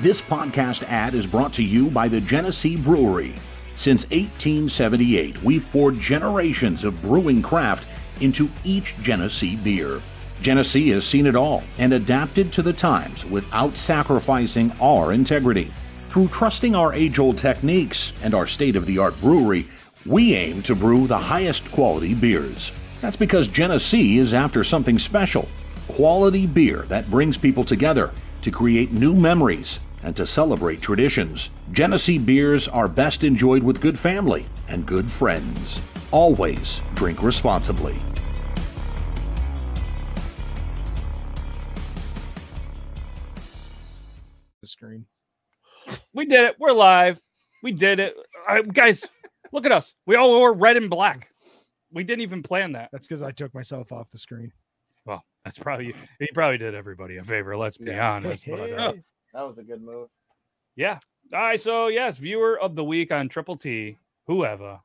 This podcast ad is brought to you by the Genesee Brewery. Since 1878, we've poured generations of brewing craft into each Genesee beer. Genesee has seen it all and adapted to the times without sacrificing our integrity. Through trusting our age old techniques and our state of the art brewery, we aim to brew the highest quality beers. That's because Genesee is after something special quality beer that brings people together to create new memories and to celebrate traditions. Genesee beers are best enjoyed with good family and good friends. Always drink responsibly. The screen. We did it. We're live. We did it. Uh, guys, look at us. We all wore red and black. We didn't even plan that. That's because I took myself off the screen. Well, that's probably he probably did everybody a favor. Let's be Yeah. honest. But, uh, Hey. That was a good move. yeah. All right. So yes, viewer of the week on Triple T, whoever.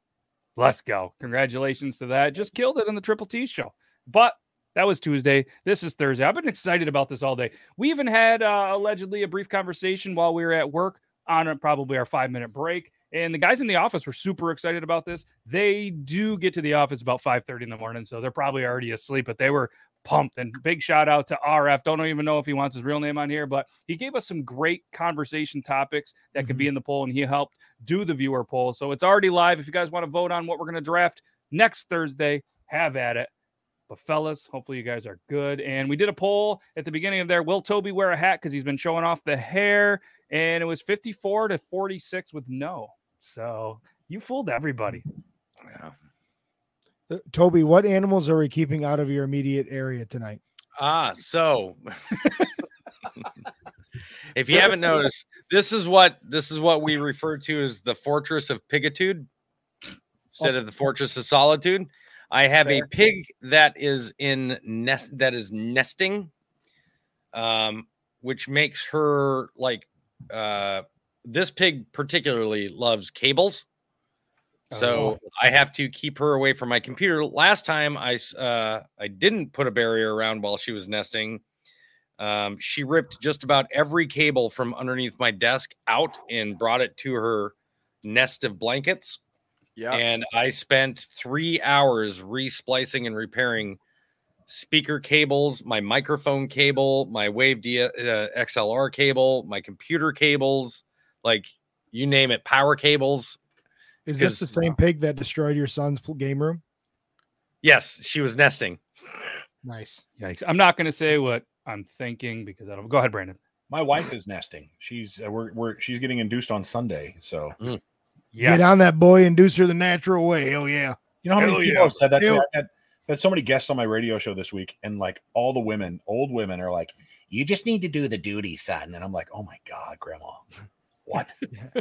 Let's go. Congratulations to that. Just killed it in the Triple T show. But that was Tuesday. This is Thursday. I've been excited about this all day. We even had uh, allegedly a brief conversation while we were at work on probably our five minute break. And the guys in the office were super excited about this. They do get to the office about 5:30 in the morning, so they're probably already asleep, but they were pumped. And big shout out to RF. Don't even know if he wants his real name on here, but he gave us some great conversation topics that could be in the poll, and he helped do the viewer poll. So it's already live. If you guys want to vote on what we're going to draft next Thursday, have at it. But fellas, hopefully you guys are good. And we did a poll at the beginning of there. Will Toby wear a hat because he's been showing off the hair? And it was 54 to 46 with no. So you fooled everybody. Uh, Toby, what animals are we keeping out of your immediate area tonight? Ah, so if you haven't noticed, this is what this is what we refer to as the fortress of pigitude instead of the fortress of solitude. I have a pig that is in nest that is nesting, um, which makes her like uh this pig particularly loves cables. So I have to keep her away from my computer. Last time I uh, I didn't put a barrier around while she was nesting. Um, she ripped just about every cable from underneath my desk out and brought it to her nest of blankets. Yeah. And I spent three hours resplicing and repairing speaker cables, my microphone cable, my Wave D uh, XLR cable, my computer cables, like you name it, power cables. Is this the same pig that destroyed your son's game room? Yes, she was nesting. Nice. Yikes. I'm not going to say what I'm thinking because I don't go ahead, Brandon. My wife is nesting. She's uh, we're, we're she's getting induced on Sunday. So Yes. Get on that boy, induce her the natural way. Hell yeah. you know how many Hell people yeah. have said that to me? I had, I had so many guests on my radio show this week, and like all the women, old women, are like, "You just need to do the duty, son." And I'm like, "Oh my god, grandma, what?"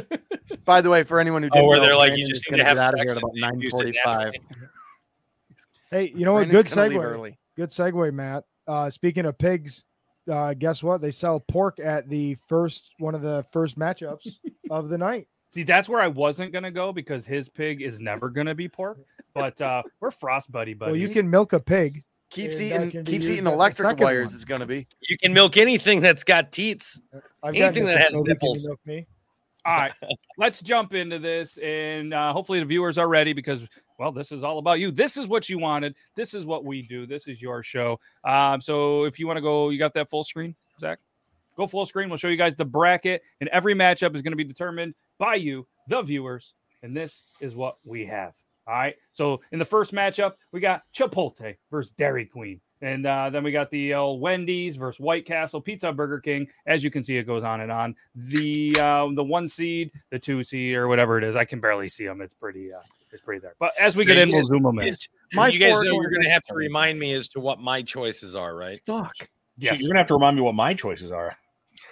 By the way, for anyone who Oh, didn't where know, they're like, you just is need to have get out of here at about and nine induce it forty-five. naturally. Hey, you know what? Good Brandon's gonna segue. early. Good segue, Matt. Uh, speaking of pigs, uh, guess what? They sell pork at the first one of the first matchups of the night. See, that's where I wasn't going to go because his pig is never going to be pork. But uh, we're frost buddy buddies. Well, you can milk a pig. Keeps eating can keeps eating at the electrical wires. one. It's gonna be. You can milk anything that's got teats. I've Anything that has Toby, can nipples. milk me? All right, let's jump into this, and uh, hopefully the viewers are ready because, well, this is all about you. This is what you wanted. This is what we do. This is your show. Um, so if you want to go, you got that full screen, Zach? Go full screen. We'll show you guys the bracket, and every matchup is going to be determined by you, the viewers, and this is what we have. All right. So in the first matchup, we got Chipotle versus Dairy Queen. And uh, then we got the uh, Wendy's versus White Castle, Pizza Burger King. As you can see, it goes on and on. The uh, the one seed, the two seed, or whatever it is, I can barely see them. It's pretty, uh, it's pretty there. But as we get in, we'll zoom them in. My you guys know you're going to have to remind me as to what my choices are, right? Fuck. Yes. Shoot, you're gonna have to remind me what my choices are.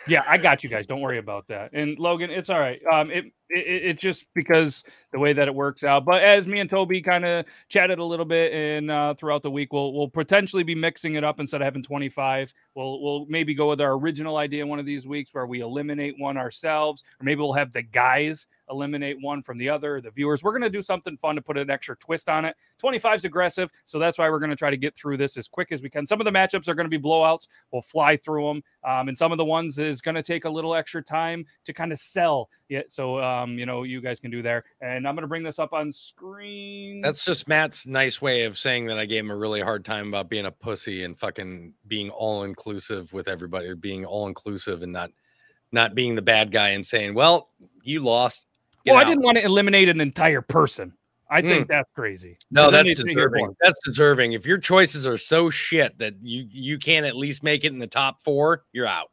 Yeah, I got you guys. Don't worry about that. And Logan, it's all right. Um, it it, it, just because the way that it works out. But as me and Toby kind of chatted a little bit and uh, throughout the week, we'll we'll potentially be mixing it up instead of having 25. We'll we'll maybe go with our original idea one of these weeks where we eliminate one ourselves, or maybe we'll have the guys eliminate one from the other, the viewers. We're going to do something fun to put an extra twist on it. 25 is aggressive, so that's why we're going to try to get through this as quick as we can. Some of the matchups are going to be blowouts. We'll fly through them, um, and some of the ones is going to take a little extra time to kind of sell. Yeah, so um, you know, you guys can do there, and I'm going to bring this up on screen. That's just Matt's nice way of saying that I gave him a really hard time about being a pussy and fucking being all inclusive with everybody, or being all inclusive and not not being the bad guy and saying, "Well, you lost." Get well, I didn't want to eliminate an entire person. I think that's crazy. No, that's they sit here deserving. That's deserving. If your choices are so shit that you you can't at least make it in the top four, you're out.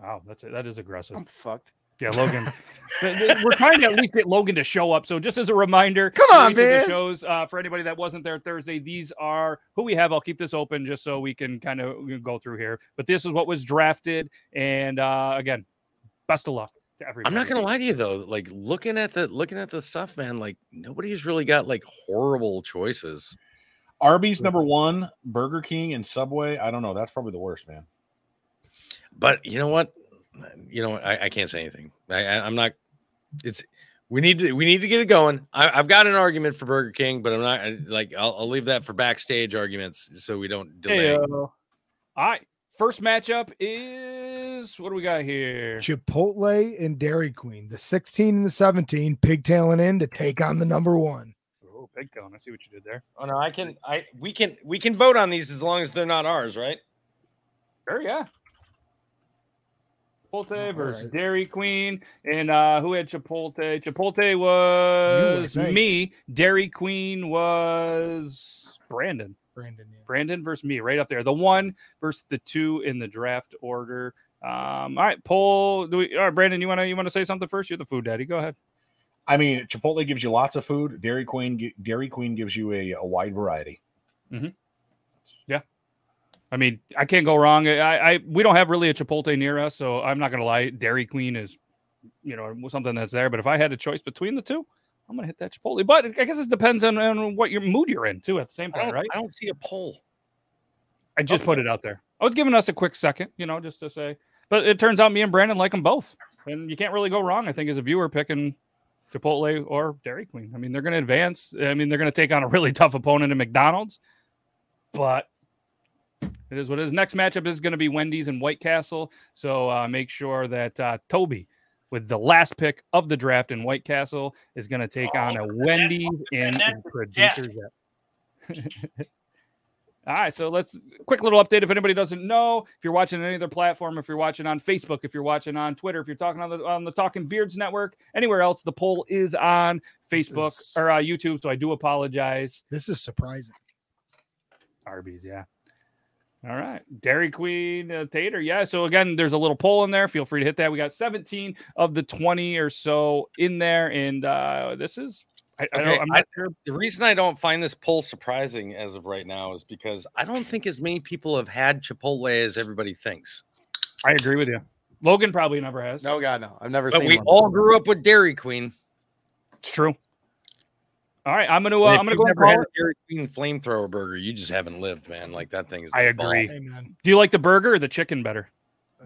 Wow, that's that is aggressive. I'm fucked. Yeah, Logan. Th- th- We're trying to at least get Logan to show up. So just as a reminder, Come on, each of the man. shows uh, for anybody that wasn't there Thursday, these are who we have. I'll keep this open just so we can kind of go through here. But this is what was drafted, and uh, again, best of luck to everybody. I'm not gonna lie to you though. Like looking at the looking at the stuff, man. Like nobody's really got like horrible choices. Arby's number one, Burger King and Subway. I don't know. That's probably the worst, man. But you know what? You know? I, I can't say anything. I, I, I'm not. It's we need to we need to get it going. I, I've got an argument for Burger King, but I'm not like I'll, I'll leave that for backstage arguments so we don't delay. Hey, uh, all right. First matchup is what do we got here? Chipotle and Dairy Queen, the 16 and the 17, pigtailing in to take on the number one. Oh, big tone. I see what you did there. Oh no, I can I we can we can vote on these as long as they're not ours, right? Sure, yeah. Chipotle All versus right. Dairy Queen. And uh who had Chipotle? Chipotle was think. me. Dairy Queen was Brandon. Brandon. Yeah. Brandon versus me, right up there. The one versus the two in the draft order. Um, all right, poll. Do we all right, Brandon, you wanna you wanna say something first? You're the food daddy. Go ahead. I mean, Chipotle gives you lots of food. Dairy Queen, gi- Dairy Queen gives you a, a wide variety. Yeah. I mean, I can't go wrong. I, I we don't have really a Chipotle near us, so I'm not gonna lie. Dairy Queen is, you know, something that's there. But if I had a choice between the two, I'm gonna hit that Chipotle. But I guess it depends on, on what your mood you're in too. At the same time, right? I don't see a poll. I just Okay. put it out there. I was giving us a quick second, you know, just to say. But it turns out me and Brandon like them both, and you can't really go wrong. I think as a viewer picking Chipotle or Dairy Queen. I mean, they're going to advance. I mean, they're going to take on a really tough opponent in McDonald's, but it is what it is. Next matchup is going to be Wendy's and White Castle. So uh, make sure that uh, Toby, with the last pick of the draft in White Castle, is going to take on a Wendy's in producers. All right, so let's quick little update. If anybody doesn't know, if you're watching on any other platform, if you're watching on Facebook, if you're watching on Twitter, if you're talking on the on the Talking Beards Network, anywhere else, the poll is on Facebook is- or uh, YouTube. So I do apologize. This is surprising. Arby's, yeah. All right, Dairy Queen uh, Tater, yeah. So again, there's a little poll in there. Feel free to hit that. We got 17 of the 20 or so in there, and uh, this is I, I Okay, don't, I'm not sure. The reason I don't find this poll surprising as of right now is because I don't think as many people have had Chipotle as everybody thinks. I agree with you. Logan probably never has. No, God, no. I've never But seen we one. all grew up with Dairy Queen. It's true. All right, I'm gonna uh, And I'm gonna go and never call had it. a Dairy Queen flamethrower burger. You just haven't lived, man. Like that thing is. I agree. Amen. Do you like the burger or the chicken better?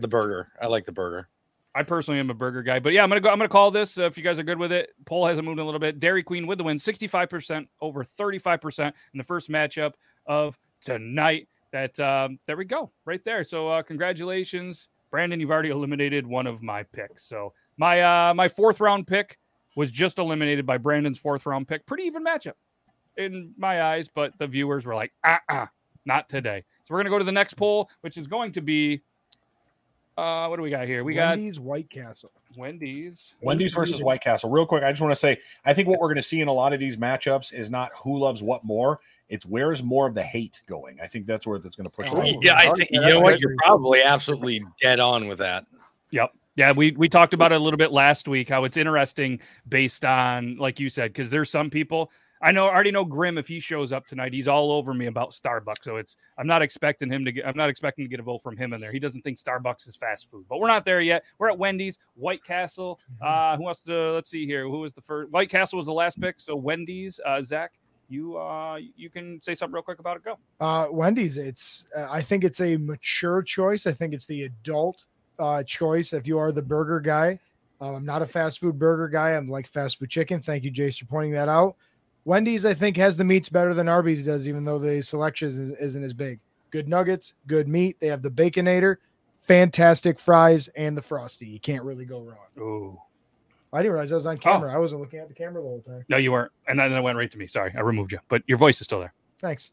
The burger. I like the burger. I personally am a burger guy, but yeah, I'm gonna go. I'm gonna call this uh, if you guys are good with it. Poll hasn't moved a little bit. Dairy Queen with the win, 65 percent over 35 percent in the first matchup of tonight. That um, there we go, right there. So uh, congratulations, Brandon. You've already eliminated one of my picks. So my uh, my fourth round pick was just eliminated by Brandon's fourth round pick. Pretty even matchup in my eyes, but the viewers were like, uh uh not today. So we're gonna go to the next poll, which is going to be. Uh, what do we got here? We got Wendy's White Castle. Wendy's. Wendy's versus White Castle. Real quick, I just want to say, I think what we're going to see in a lot of these matchups is not who loves what more. It's where's more of the hate going. I think that's where that's going to push. Oh, a lot of yeah, I think you know what? You're probably absolutely dead on with that. Yep. Yeah, we we talked about it a little bit last week. How it's interesting based on, like you said, because there's some people. I know I already know Grim if he shows up tonight, he's all over me about Starbucks. So it's I'm not expecting him to get I'm not expecting to get a vote from him in there. He doesn't think Starbucks is fast food. But we're not there yet. We're at Wendy's, White Castle. Uh who wants to let's see here. Who was the first White Castle was the last pick. So Wendy's, uh Zach, you uh you can say something real quick about it. Go. Uh, Wendy's. It's. Uh, I think it's a mature choice. I think it's the adult uh, choice. If you are the burger guy, uh, I'm not a fast food burger guy. I'm like fast food chicken. Thank you, Jace, for pointing that out. Wendy's, I think, has the meats better than Arby's does, even though the selection is, isn't as big. Good nuggets, good meat. They have the baconator, fantastic fries, and the frosty. You can't really go wrong. Oh I didn't realize I was on camera. I wasn't looking at the camera the whole time. no, you weren't. And then it went right to me. Sorry, I removed you. But your voice is still there. Thanks.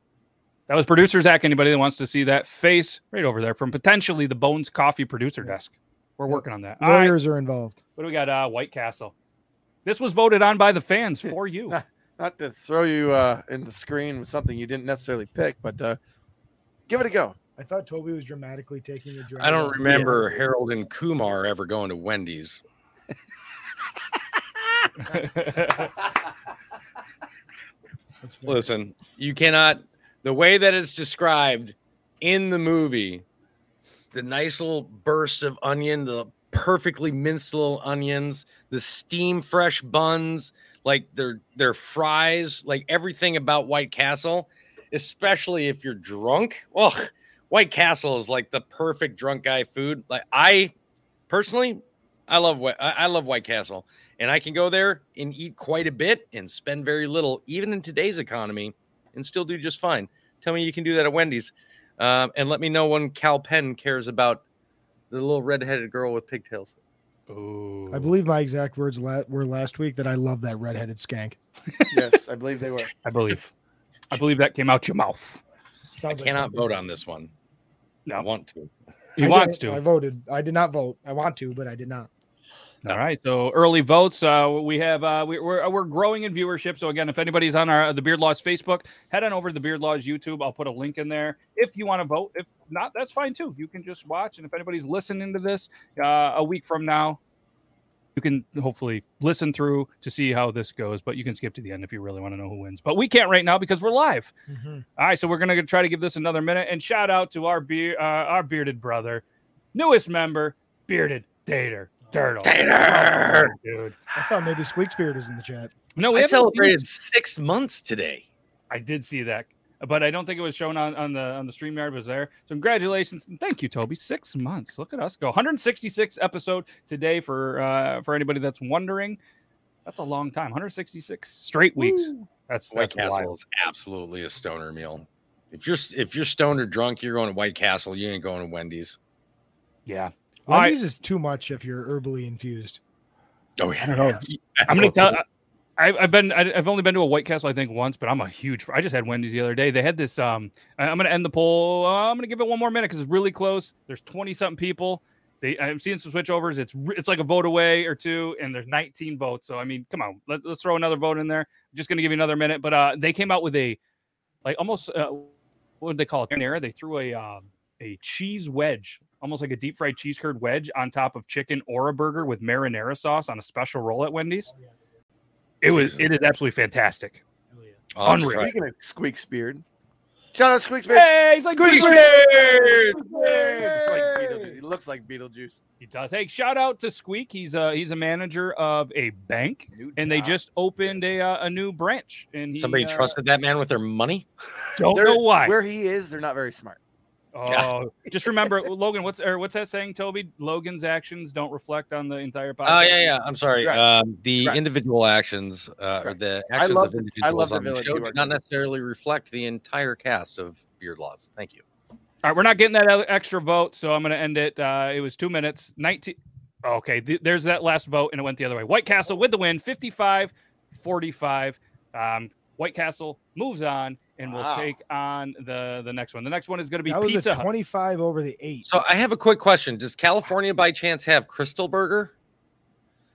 That was producer Zach. Anybody that wants to see that face right over there from potentially the Bones Coffee producer desk. We're Yep. working on that. All right. Lawyers are involved. What do we got? Uh, White Castle. This was voted on by the fans for you. Not to throw you uh, in the screen with something you didn't necessarily pick, but uh, give it a go. I thought Toby was dramatically taking the drag. I don't remember Harold and Kumar ever going to Wendy's. That's fair. Listen, you cannot. The way that it's described in the movie, the nice little bursts of onion, the perfectly minced little onions, the steam fresh buns, like their their fries, like everything about White Castle, especially if you're drunk. Ugh, White Castle is like the perfect drunk guy food. Like I personally, I love I love White Castle, and I can go there and eat quite a bit and spend very little, even in today's economy, and still do just fine. Tell me you can do that at Wendy's, um, and let me know when Kal Penn cares about the little redheaded girl with pigtails. Ooh. I believe my exact words la- were last week that I love that redheaded skank. yes, I believe they were. I believe. I believe that came out your mouth. I Sounds like cannot something. vote on this one. I want to. He I wants didn't- to. I voted. I did not vote. I want to, but I did not. All right. So early votes. Uh, we have uh, we, we're we're growing in viewership. So again, if anybody's on our the Beard Laws Facebook, head on over to the Beard Laws YouTube. I'll put a link in there if you want to vote. If not, that's fine too. You can just watch. And if anybody's listening to this uh, a week from now, you can hopefully listen through to see how this goes. But you can skip to the end if you really want to know who wins. But we can't right now because we're live. All right, so we're gonna try to give this another minute and shout out to our beer, uh, our bearded brother, newest member, bearded Dater Turtle. Dater! dude. I thought maybe Squeak Spirit is in the chat. No, we I celebrated used- six months today. I did see that, but I don't think it was shown on, on the on the Streamyard. Was there? So congratulations and thank you, Toby. Six months. Look at us go. 166 episode today for uh for anybody that's wondering. That's a long time. 166 straight weeks. That's White that's Castle wild. is absolutely a stoner meal. If you're if you're stoned or drunk, you're going to White Castle. You ain't going to Wendy's. Yeah. All right. Wendy's is too much if you're herbally infused. Oh yeah, I don't know. I'm gonna tell. I, I've been. I- I've only been to a White Castle, I think, once, but I'm a huge. I just had Wendy's the other day. They had this. Um, I- I'm gonna end the poll. Uh, I'm gonna give it one more minute because it's really close. There's 20 something people. They. I'm seeing some switchovers. It's it's like a vote away or two, and there's 19 votes. So I mean, come on, let, let's throw another vote in there. just gonna give you another minute, but uh, they came out with a, like almost. Uh, what did they call it? Panera. They threw a um, a cheese wedge, almost like a deep fried cheese curd wedge on top of chicken or a burger with marinara sauce on a special roll at Wendy's. It was. It is absolutely fantastic. Oh, that's Unreal. right. Speaking of Squeak's beard, shout out to Squeak's beard. Hey, he's like Squeak's Beard. beard. Like He looks like Beetlejuice. He does. Hey, shout out to Squeak. He's a he's a manager of a bank, and they just opened a uh, a new branch. And he, Somebody uh, trusted that man with their money. Don't know why. Where he is, they're not very smart. Oh, just remember, Logan. What's or what's that saying, Toby? Logan's actions don't reflect on the entire podcast. Oh yeah, yeah. I'm sorry. Right. Um, the Right. individual actions uh, or the I actions love of the- I individuals love the on the show do not necessarily reflect the entire cast of Beard Laws. Thank you. All right, we're not getting that extra vote, so I'm going to end it. Uh, it was two minutes, 19. Okay, th- there's that last vote, and it went the other way. White Castle with the win, 55 45. Um, White Castle moves on and will Wow. take on the, the next one. The next one is going to be That was Pizza a Hut. 25 over the eight. So I have a quick question. Does California by chance have Krystal Burger?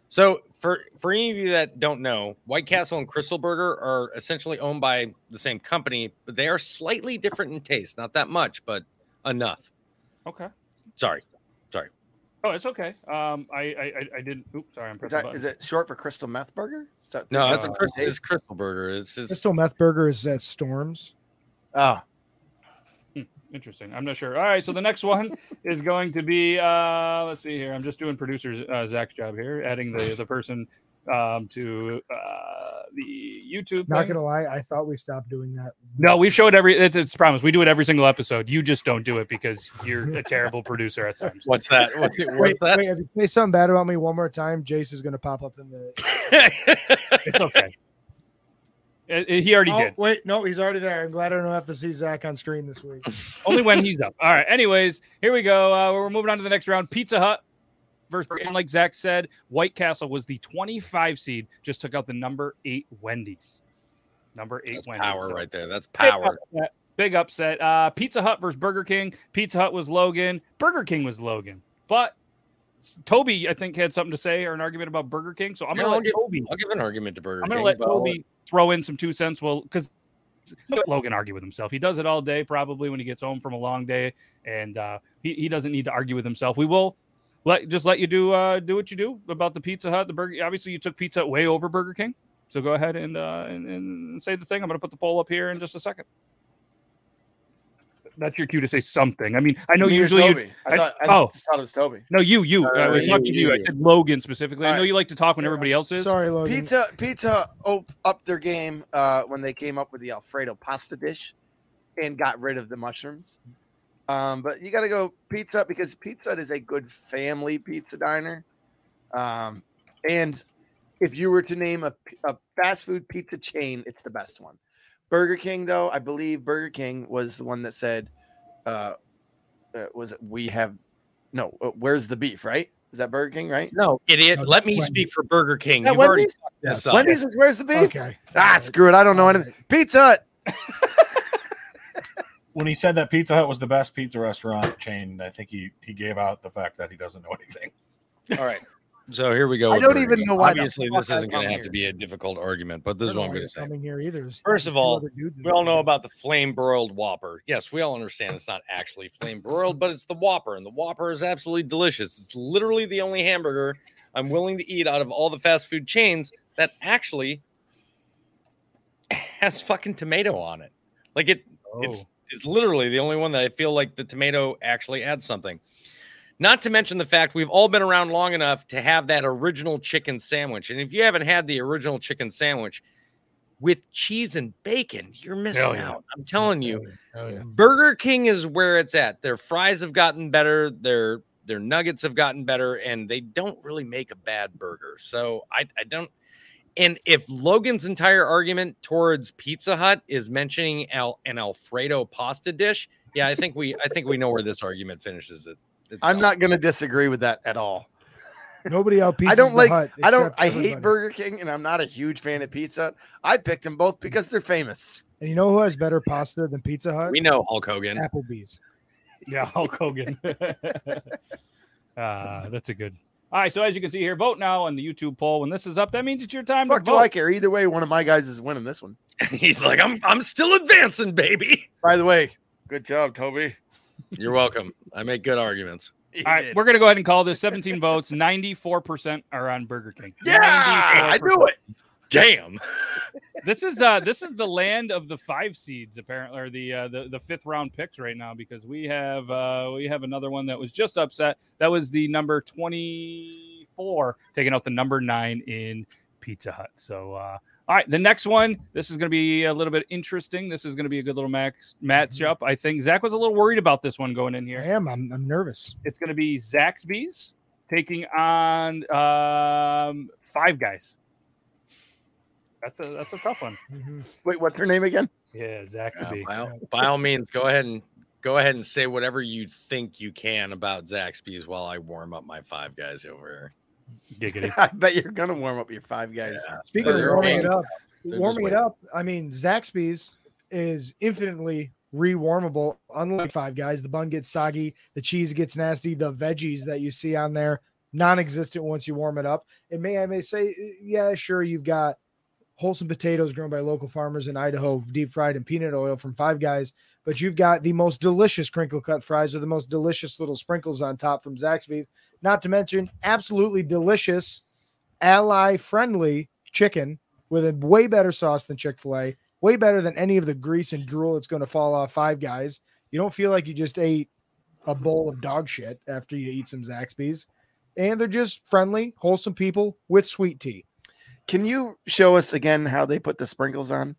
So for for any of you that don't know, White Castle and Krystal Burger are essentially owned by the same company, but they are slightly different in taste. Not that much, but enough. Okay. Sorry. Sorry. Oh, it's okay. Um, I I I, I didn't. Oops, sorry, I'm Is, pressing that, button. is it short for Crystal Meth Burger? Is that, No, that's uh, crystal, Dave? it's crystal burger. It's just Crystal Meth Burger is at Storms. Oh, Interesting. I'm not sure. All right, so the next one is going to be. Uh, let's see here. I'm just doing producer uh, Zach's job here, adding the the person um, to uh, the YouTube. Not thing. gonna lie, I thought we stopped doing that. No, we've showed every. It, it's promise. We do it every single episode. You just don't do it because you're a terrible producer at times. what's that? What's, it, Wait, that? wait, if you say something bad about me one more time, Jace is gonna pop up in the. It's okay. It- it- he already Oh, did. wait, no, he's already there. I'm glad I don't have to see Zach on screen this week. Only when he's up. All right. Anyways, here we go. Uh, we're moving on to the next round. Pizza Hut versus, and like Zach said, White Castle was the 25 seed, just took out the number eight Wendy's. Number eight That's Wendy's. power So right there. That's big power. upset. Big upset. Uh, Pizza Hut versus Burger King. Pizza Hut was Logan. Burger King was Logan. But Toby, I think, had something to say or an argument about Burger King. So I'm Yeah, to I'll let give- Toby. I'll give an argument to Burger I'm going to let Toby throw in some two cents. Well, because Logan argue with himself. He does it all day, probably when he gets home from a long day, and uh, he he doesn't need to argue with himself. We will let just let you do uh, do what you do about the Pizza Hut, the burger. Obviously, you took Pizza Hut way over Burger King, so go ahead and uh, and, and say the thing. I'm going to put the poll up here in just a second. That's your cue to say something. I mean, I know Me or usually you, Toby? I I- thought I oh. just thought it was Toby. no you you. I Uh, was you, talking to you. you, I said Logan specifically. I know Alright. you like to talk when everybody else is. Sorry, Logan. Pizza Pizza op- upped their game uh, when they came up with the Alfredo pasta dish and got rid of the mushrooms. Um, but you got to go Pizza because Pizza Hut is a good family pizza diner. Um, and if you were to name a fast food pizza chain, it's the best one. Burger King, though, I believe Burger King was the one that said, uh, uh, "Was it we have no? Uh, where's the beef? Right? Is that Burger King? Right? No, idiot. No, Let me Wendy's. speak for Burger King. Yeah, You've already Wendy's? fucked this Yes. up. Wendy's is where's the beef? Okay. Ah, screw it. I don't know anything. Pizza Hut. When he said that Pizza Hut was the best pizza restaurant chain, I think he he gave out the fact that he doesn't know anything. All right. So here we go. I don't Burger even King. know why Obviously, this isn't going to come have to be a difficult argument, but this is I don't what I'm going to say. Coming here either. There's- First of all, other dudes in We all know thing. about the flame broiled Whopper. Yes, we all understand it's not actually flame broiled, but it's the Whopper, and the Whopper is absolutely delicious. It's literally the only hamburger I'm willing to eat out of all the fast food chains that actually has fucking tomato on it. Like it, it's oh. It's literally the only one that I feel like the tomato actually adds something. Not to mention the fact we've all been around long enough to have that original chicken sandwich. And if you haven't had the original chicken sandwich with cheese and bacon, you're missing yeah. out. I'm telling you. Oh, yeah. Burger King is where it's at. Their fries have gotten better, their their nuggets have gotten better, and they don't really make a bad burger. So I, I don't and if Logan's entire argument towards Pizza Hut is mentioning al, an Alfredo pasta dish, yeah, I think we I think we know where this argument finishes it. I'm not going to disagree with that at all. Nobody out I don't the like. Hut I don't. except I everybody. hate Burger King, and I'm not a huge fan of Pizza. I picked them both because they're famous. And you know who has better pasta than Pizza Hut? We know Hulk Hogan. Applebee's. Yeah, Hulk Hogan. uh, that's a good. All right, so as you can see here, vote now on the YouTube poll. When this is up, that means it's your time Fuck to do vote. I care? Either way, one of my guys is winning this one. He's like, I'm I'm still advancing, baby. By the way, good job, Toby. You're welcome. I make good arguments. You All right, did. we're gonna go ahead and call this 17 votes. 94% are on Burger King. yeah, I 94%. knew it. Damn. This is uh this is the land of the five seeds apparently, or the uh, the the fifth round picks right now because we have uh we have another one that was just upset. That was the number 24 taking out the number nine in Pizza Hut. So uh all right, the next one. This is going to be a little bit interesting. This is going to be a good little max matchup. I think Zach was a little worried about this one going in I here. am. I'm, I'm nervous. It's going to be Zaxby's taking on um, Five Guys. That's a that's a tough one. Mhm. Wait, what's her name again? Yeah, Yeah, Zaxby. by, all, by all means, go ahead and go ahead and say whatever you think you can about Zaxby's while I warm up my five guys over here. Giggity. I bet you're gonna warm up your five guys. Speaking of they're warming waiting. it up, They're warming it up. I mean, Zaxby's is infinitely rewarmable. Unlike Five Guys, the bun gets soggy, the cheese gets nasty, the veggies that you see on there non-existent once you warm it up. And may I may say, yeah, sure, you've got wholesome potatoes grown by local farmers in Idaho, deep fried in peanut oil from Five Guys. But you've got the most delicious crinkle cut fries with the most delicious little sprinkles on top from Zaxby's. Not to mention, absolutely delicious, ally friendly chicken with a way better sauce than Chick fil A, way better than any of the grease and drool that's going to fall off Five Guys. You don't feel like you just ate a bowl of dog shit after you eat some Zaxby's. And they're just friendly, wholesome people with sweet tea. Can you show us again how they put the sprinkles on?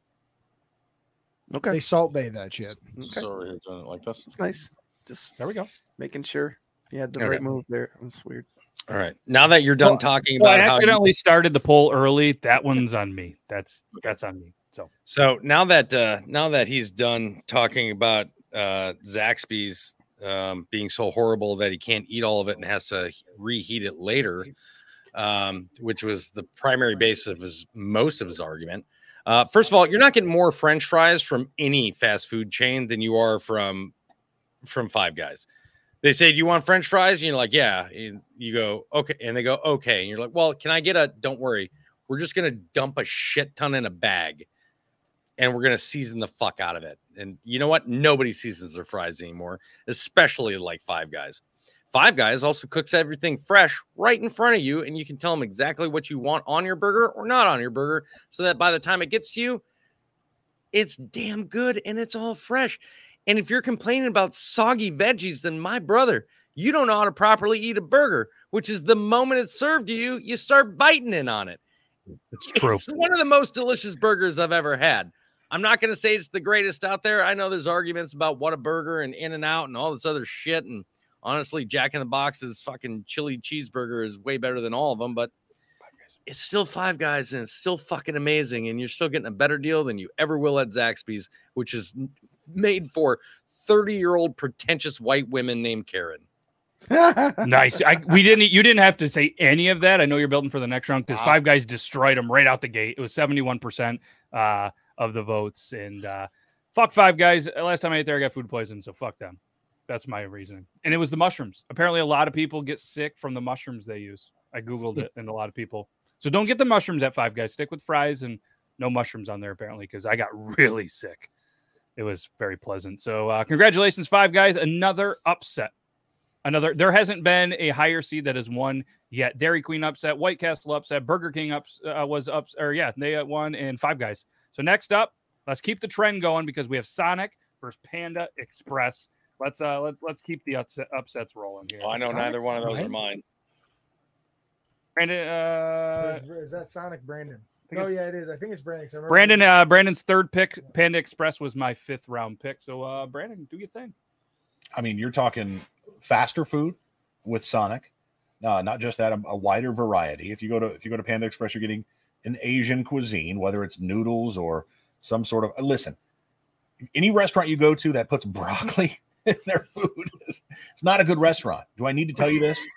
Okay, They Salt Bae that shit. Okay. So we're doing it like this. it's nice. Just There we go. making sure you had the Okay. right move there. That's weird. All right. Now that you're done Well, talking Well, I about how you- accidentally started the poll early. That one's on me. That's that's on me. So So now that uh, now that he's done talking about uh, Zaxby's um, being so horrible that he can't eat all of it and has to reheat it later, um, which was the primary basis of his most of his argument. Uh, first of all, you're not getting more French fries from any fast food chain than you are from from Five Guys. They say, "Do you want French fries?" And you're like, "Yeah." And you go, "Okay," and they go, "Okay." And you're like, "Well, can I get a?" Don't worry, we're just gonna dump a shit ton in a bag and we're gonna season the fuck out of it. And you know what? Nobody seasons their fries anymore, especially like Five Guys. Five Guys also cooks everything fresh right in front of you, and you can tell them exactly what you want on your burger or not on your burger, so that by the time it gets to you, it's damn good and it's all fresh. And if you're complaining about soggy veggies, then my brother, you don't know how to properly eat a burger, which is the moment it's served to you, you start biting in on it. it's true. It's one of the most delicious burgers I've ever had. I'm not going to say it's the greatest out there. I know there's arguments about what a burger and In and Out and all this other shit. And honestly, Jack in the Box's fucking chili cheeseburger is way better than all of them, but it's still Five Guys and it's still fucking amazing. And you're still getting a better deal than you ever will at Zaxby's, which is made for 30 year old pretentious white women named Karen. nice. I, we didn't. You didn't have to say any of that. I know you're building for the next round because Wow. Five Guys destroyed them right out the gate. It was 71 percent uh, of the votes, and uh, fuck Five Guys. Last time I ate there, I got food poisoning, so fuck them. That's my reasoning. And it was the mushrooms. Apparently, a lot of people get sick from the mushrooms they use. I googled it, and a lot of people. So don't get the mushrooms at Five Guys. Stick with fries and no mushrooms on there apparently because I got really sick. It was very pleasant. So uh, congratulations, Five Guys. Another upset. Another. There hasn't been a higher seed that has won yet. Dairy Queen upset, White Castle upset, Burger King ups uh, was ups or yeah they uh, won and Five Guys. So next up, let's keep the trend going because we have Sonic versus Panda Express. Let's uh let, let's keep the upset, upsets rolling here. Oh, I know Sonic neither one of those are mine. Brandon, uh, is, is that Sonic Brandon? Oh yeah, it is. I think it's Brandon. 'cause I Brandon, uh, Brandon's third pick, Panda Express, was my fifth round pick. So, uh, Brandon, do your thing. I mean, you're talking faster food with Sonic. No, not just that, a, a wider variety. If you go to if you go to Panda Express, you're getting an Asian cuisine, whether it's noodles or some sort of. Listen, any restaurant you go to that puts broccoli in their food is it's not a good restaurant. Do I need to tell you this?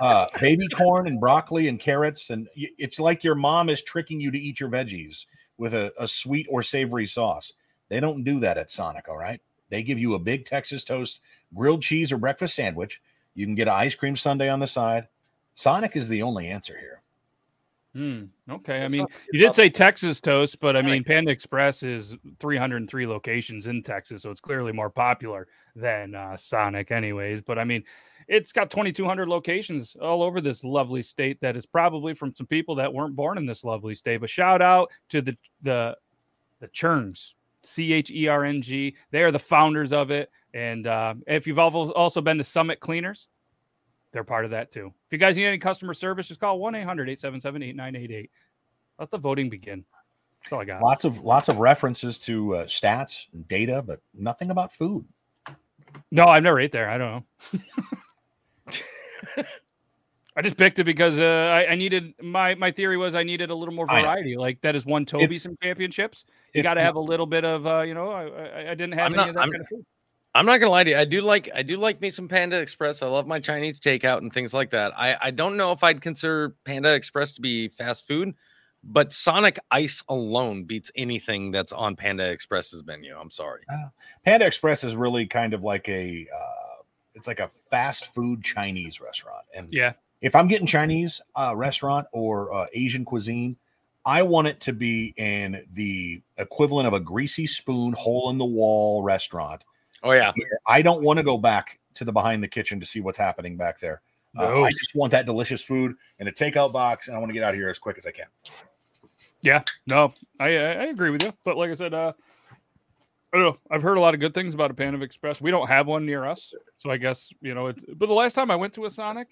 Uh, baby corn and broccoli and carrots, and it's like your mom is tricking you to eat your veggies with a, a sweet or savory sauce. They don't do that at Sonic, all right? They give you a big Texas toast, grilled cheese, or breakfast sandwich. You can get an ice cream sundae on the side. Sonic is the only answer here. Hmm. Okay. I mean, you did say Texas toast, but I mean, Panda Express is 303 locations in Texas, so it's clearly more popular than uh, Sonic, anyways. But I mean, it's got 2,200 locations all over this lovely state. That is probably from some people that weren't born in this lovely state. But shout out to the the the Cherngs, C H E R N G. They are the founders of it. And uh, if you've al- also been to Summit Cleaners, they're part of that too. If you guys need any customer service, just call 1 800 877 8988. Let the voting begin. That's all I got. Lots of lots of references to uh, stats and data, but nothing about food. No, I've never ate there. I don't know. I just picked it because uh, I, I needed my my theory was I needed a little more variety. Like that has won Toby It's- some championships. You got to have a little bit of uh, you know. I, I, I didn't have I'm any not- of that I'm- kind of food. I'm not gonna lie to you. I do like I do like me some Panda Express. I love my Chinese takeout and things like that. I I don't know if I'd consider Panda Express to be fast food, but Sonic Ice alone beats anything that's on Panda Express's menu. I'm sorry. Panda Express is really kind of like a uh, it's like a fast food Chinese restaurant. And Yeah. if I'm getting Chinese uh, restaurant or uh, Asian cuisine, I want it to be in the equivalent of a greasy spoon, hole in the wall restaurant. Oh yeah. I don't want to go back to the behind the kitchen to see what's happening back there. Uh, I just want that delicious food in a takeout box, and I want to get out of here as quick as I can. Yeah, no, I I I agree with you. But like I said, uh, I don't know. I've heard a lot of good things about a Panda Express. We don't have one near us, so I guess you know. It, but the last time I went to a Sonic,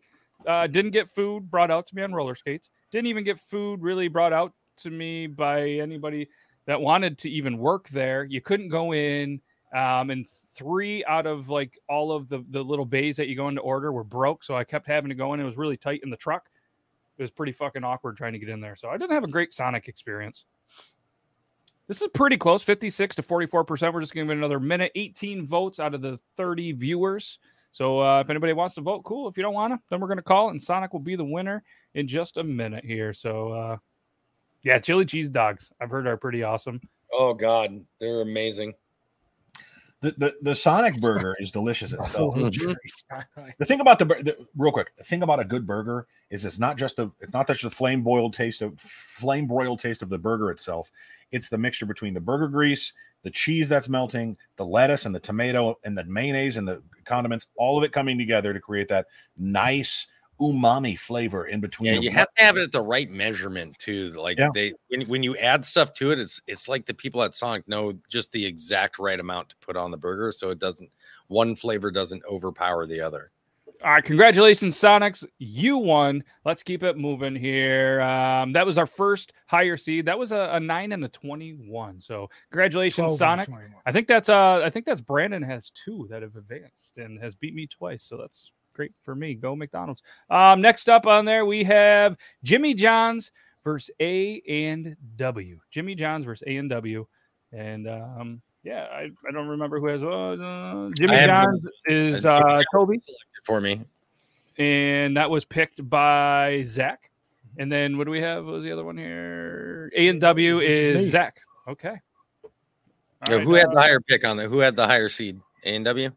uh, didn't get food brought out to me on roller skates. Didn't even get food really brought out to me by anybody that wanted to even work there. You couldn't go in, um, and three out of like all of the the little bays that you go into order were broke. So I kept having to go in. It was really tight in the truck it was pretty fucking awkward trying to get in there. So I didn't have a great Sonic experience. This is pretty close 56 to 44%. We're just giving it another minute. 18 votes out of the 30 viewers. So uh, if anybody wants to vote, cool. If you don't want to, then we're going to call it, and Sonic will be the winner in just a minute here. So uh, yeah, chili cheese dogs, I've heard are pretty awesome. Oh God, they're amazing. The the, the Sonic burger is delicious itself. Mhm. The thing about the, the real quick, the thing about a good burger is it's not just a it's not just the flame boiled taste of flame broiled taste of the burger itself. It's the mixture between the burger grease, the cheese that's melting, the lettuce and the tomato and the mayonnaise and the condiments, all of it coming together to create that nice umami flavor in between. Yeah, you have to have it at the right measurement too. Like Yeah. they when, when you add stuff to it, it's it's like the people at Sonic know just the exact right amount to put on the burger so it doesn't one flavor doesn't overpower the other. All right, congratulations, Sonics. You won. Let's keep it moving here. Um, that was our first higher seed. That was a, a nine and a twenty-one. So congratulations, Sonic. I think that's uh I think that's Brandon has two that have advanced and has beat me twice. So that's great for me. Go McDonald's. Um next up on there we have Jimmy John's versus A and W. Jimmy John's versus A and W. And um yeah, I, I don't remember who has uh, Jimmy I have- John's is Uh, uh Toby for me. and that was picked by Zach. And then what do we have? What was the other one here? A and W is Zach. Okay. Yeah, right, who had uh, the higher pick on there? Who had the higher seed? A and W?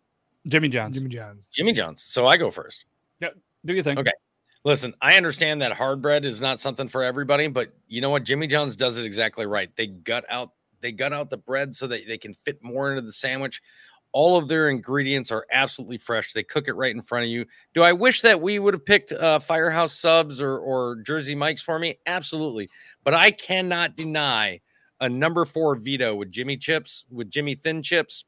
Jimmy John's? Jimmy John's. Jimmy John's. So I go first. Yeah. Do you think? Okay. Listen, I understand that hard bread is not something for everybody, but you know what? Jimmy John's does it exactly right. They gut out they gut out the bread so that they can fit more into the sandwich. All of their ingredients are absolutely fresh. They cook it right in front of you. Do I wish that we would have picked uh, Firehouse subs or or Jersey Mike's for me? Absolutely. But I cannot deny a number four Vito with Jimmy chips, with Jimmy thin chips.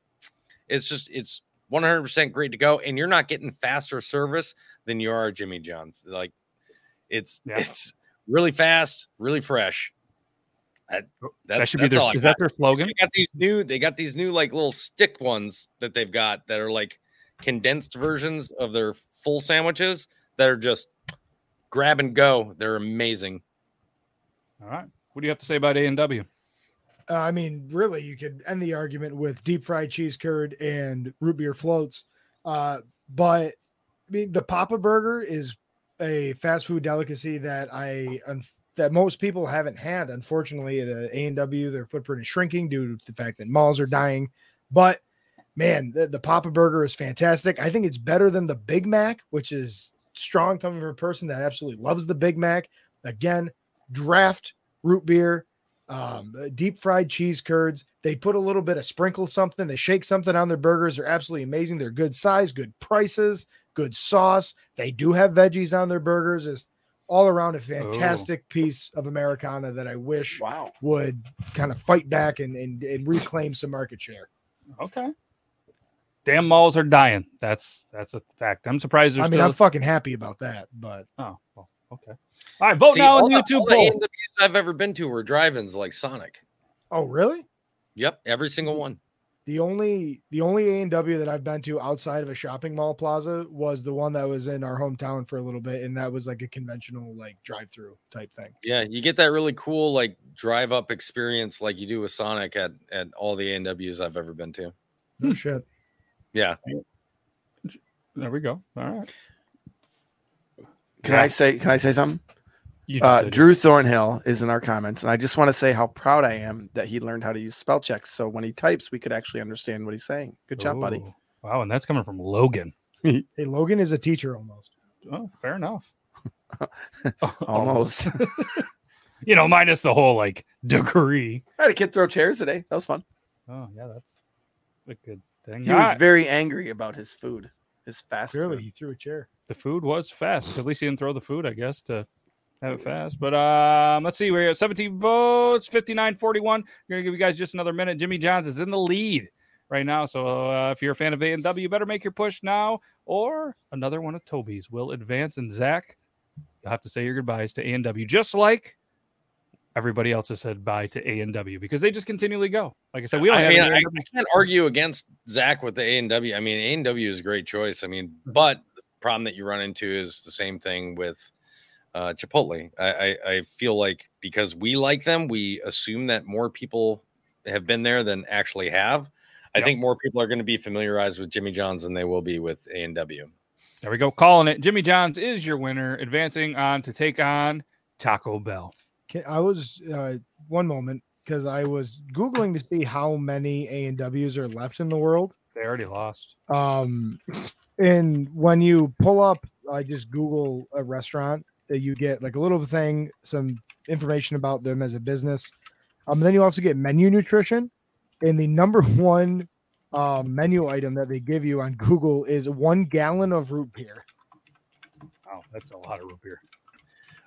It's just it's 100% great to go, and you're not getting faster service than you are Jimmy John's. Like it's Yeah. it's really fast, really fresh. Oh, that, That, that's- should be their. Is that their slogan? They got these new. They got these new like little stick ones that they've got that are like condensed versions of their full sandwiches that are just grab and go. They're amazing. All right. What do you have to say about A and W? Uh, I mean, really, you could end the argument with deep fried cheese curd and root beer floats. Uh, but I mean, the Papa Burger is a fast food delicacy that I that most people haven't had. Unfortunately, the A and W their footprint is shrinking due to the fact that malls are dying. But man, the, the Papa Burger is fantastic. I think it's better than the Big Mac, which is strong coming from a person that absolutely loves the Big Mac. Again, draft root beer, um, uh, deep fried cheese curds. They put a little bit of sprinkle something, they shake something on their burgers. They're absolutely amazing. They're good size, good prices, good sauce. They do have veggies on their burgers. It's all around a fantastic piece of Americana that I wish Wow. would kind of fight back and, and, and reclaim some market share. Okay. Damn malls are dying. That's that's a fact. I'm surprised I mean, still. I'm fucking happy about that, but oh, well, okay. All right, vote See, now on the- YouTube all poll. A&Ws I've ever been to were drive-ins like Sonic. oh really? Yep, every single one. The only the only A and W that I've been to outside of a shopping mall plaza was the one that was in our hometown for a little bit, and that was like a conventional like drive through type thing. Yeah, you get that really cool like drive-up experience like you do with Sonic at at all the A&Ws I've ever been to. No Hmm. shit. Yeah. There we go. All right. Can I say? Can I say something? You Uh. Drew Thornhill is in our comments, and I just want to say how proud I am that he learned how to use spell checks. So when he types, we could actually understand what he's saying. Good job, buddy. Wow, and that's coming from Logan. Hey, Logan is a teacher almost. Oh, fair enough. Almost. you know, minus the whole like degree. I had a kid throw chairs today. That was fun. Oh yeah, that's a good thing. He All was right. very angry about his food, his fast Clearly, food. he threw a chair. the food was fast. At least he didn't throw the food, I guess, to have it fast. But um, let's see, we're at 17 votes, 59 41. We're gonna give you guys just another minute. Jimmy Johns is in the lead right now. So uh, if you're a fan of A and W, better make your push now, or another one of Toby's will advance. And Zach, you'll have to say your goodbyes to A and W, just like everybody else has said bye to A and W because they just continually go. Like I said, we don't I have mean, I, I can't argue against Zach with the A and W. I mean, A and W is a great choice. I mean, but the problem that you run into is the same thing with uh, Chipotle. I, I, I feel like because we like them, we assume that more people have been there than actually have. I Yep. think more people are going to be familiarized with Jimmy John's than they will be with A and W. There we go, calling it. Jimmy Johns is your winner, advancing on to take on Taco Bell. Can- I was uh, one moment because I was googling to see how many A and W's are left in the world. They already lost. Um, and when you pull up, I just Google a restaurant that you get like a little thing, some information about them as a business. Um, then you also get menu nutrition, and the number one uh, menu item that they give you on Google is one gallon of root beer. Oh, that's a lot of root beer.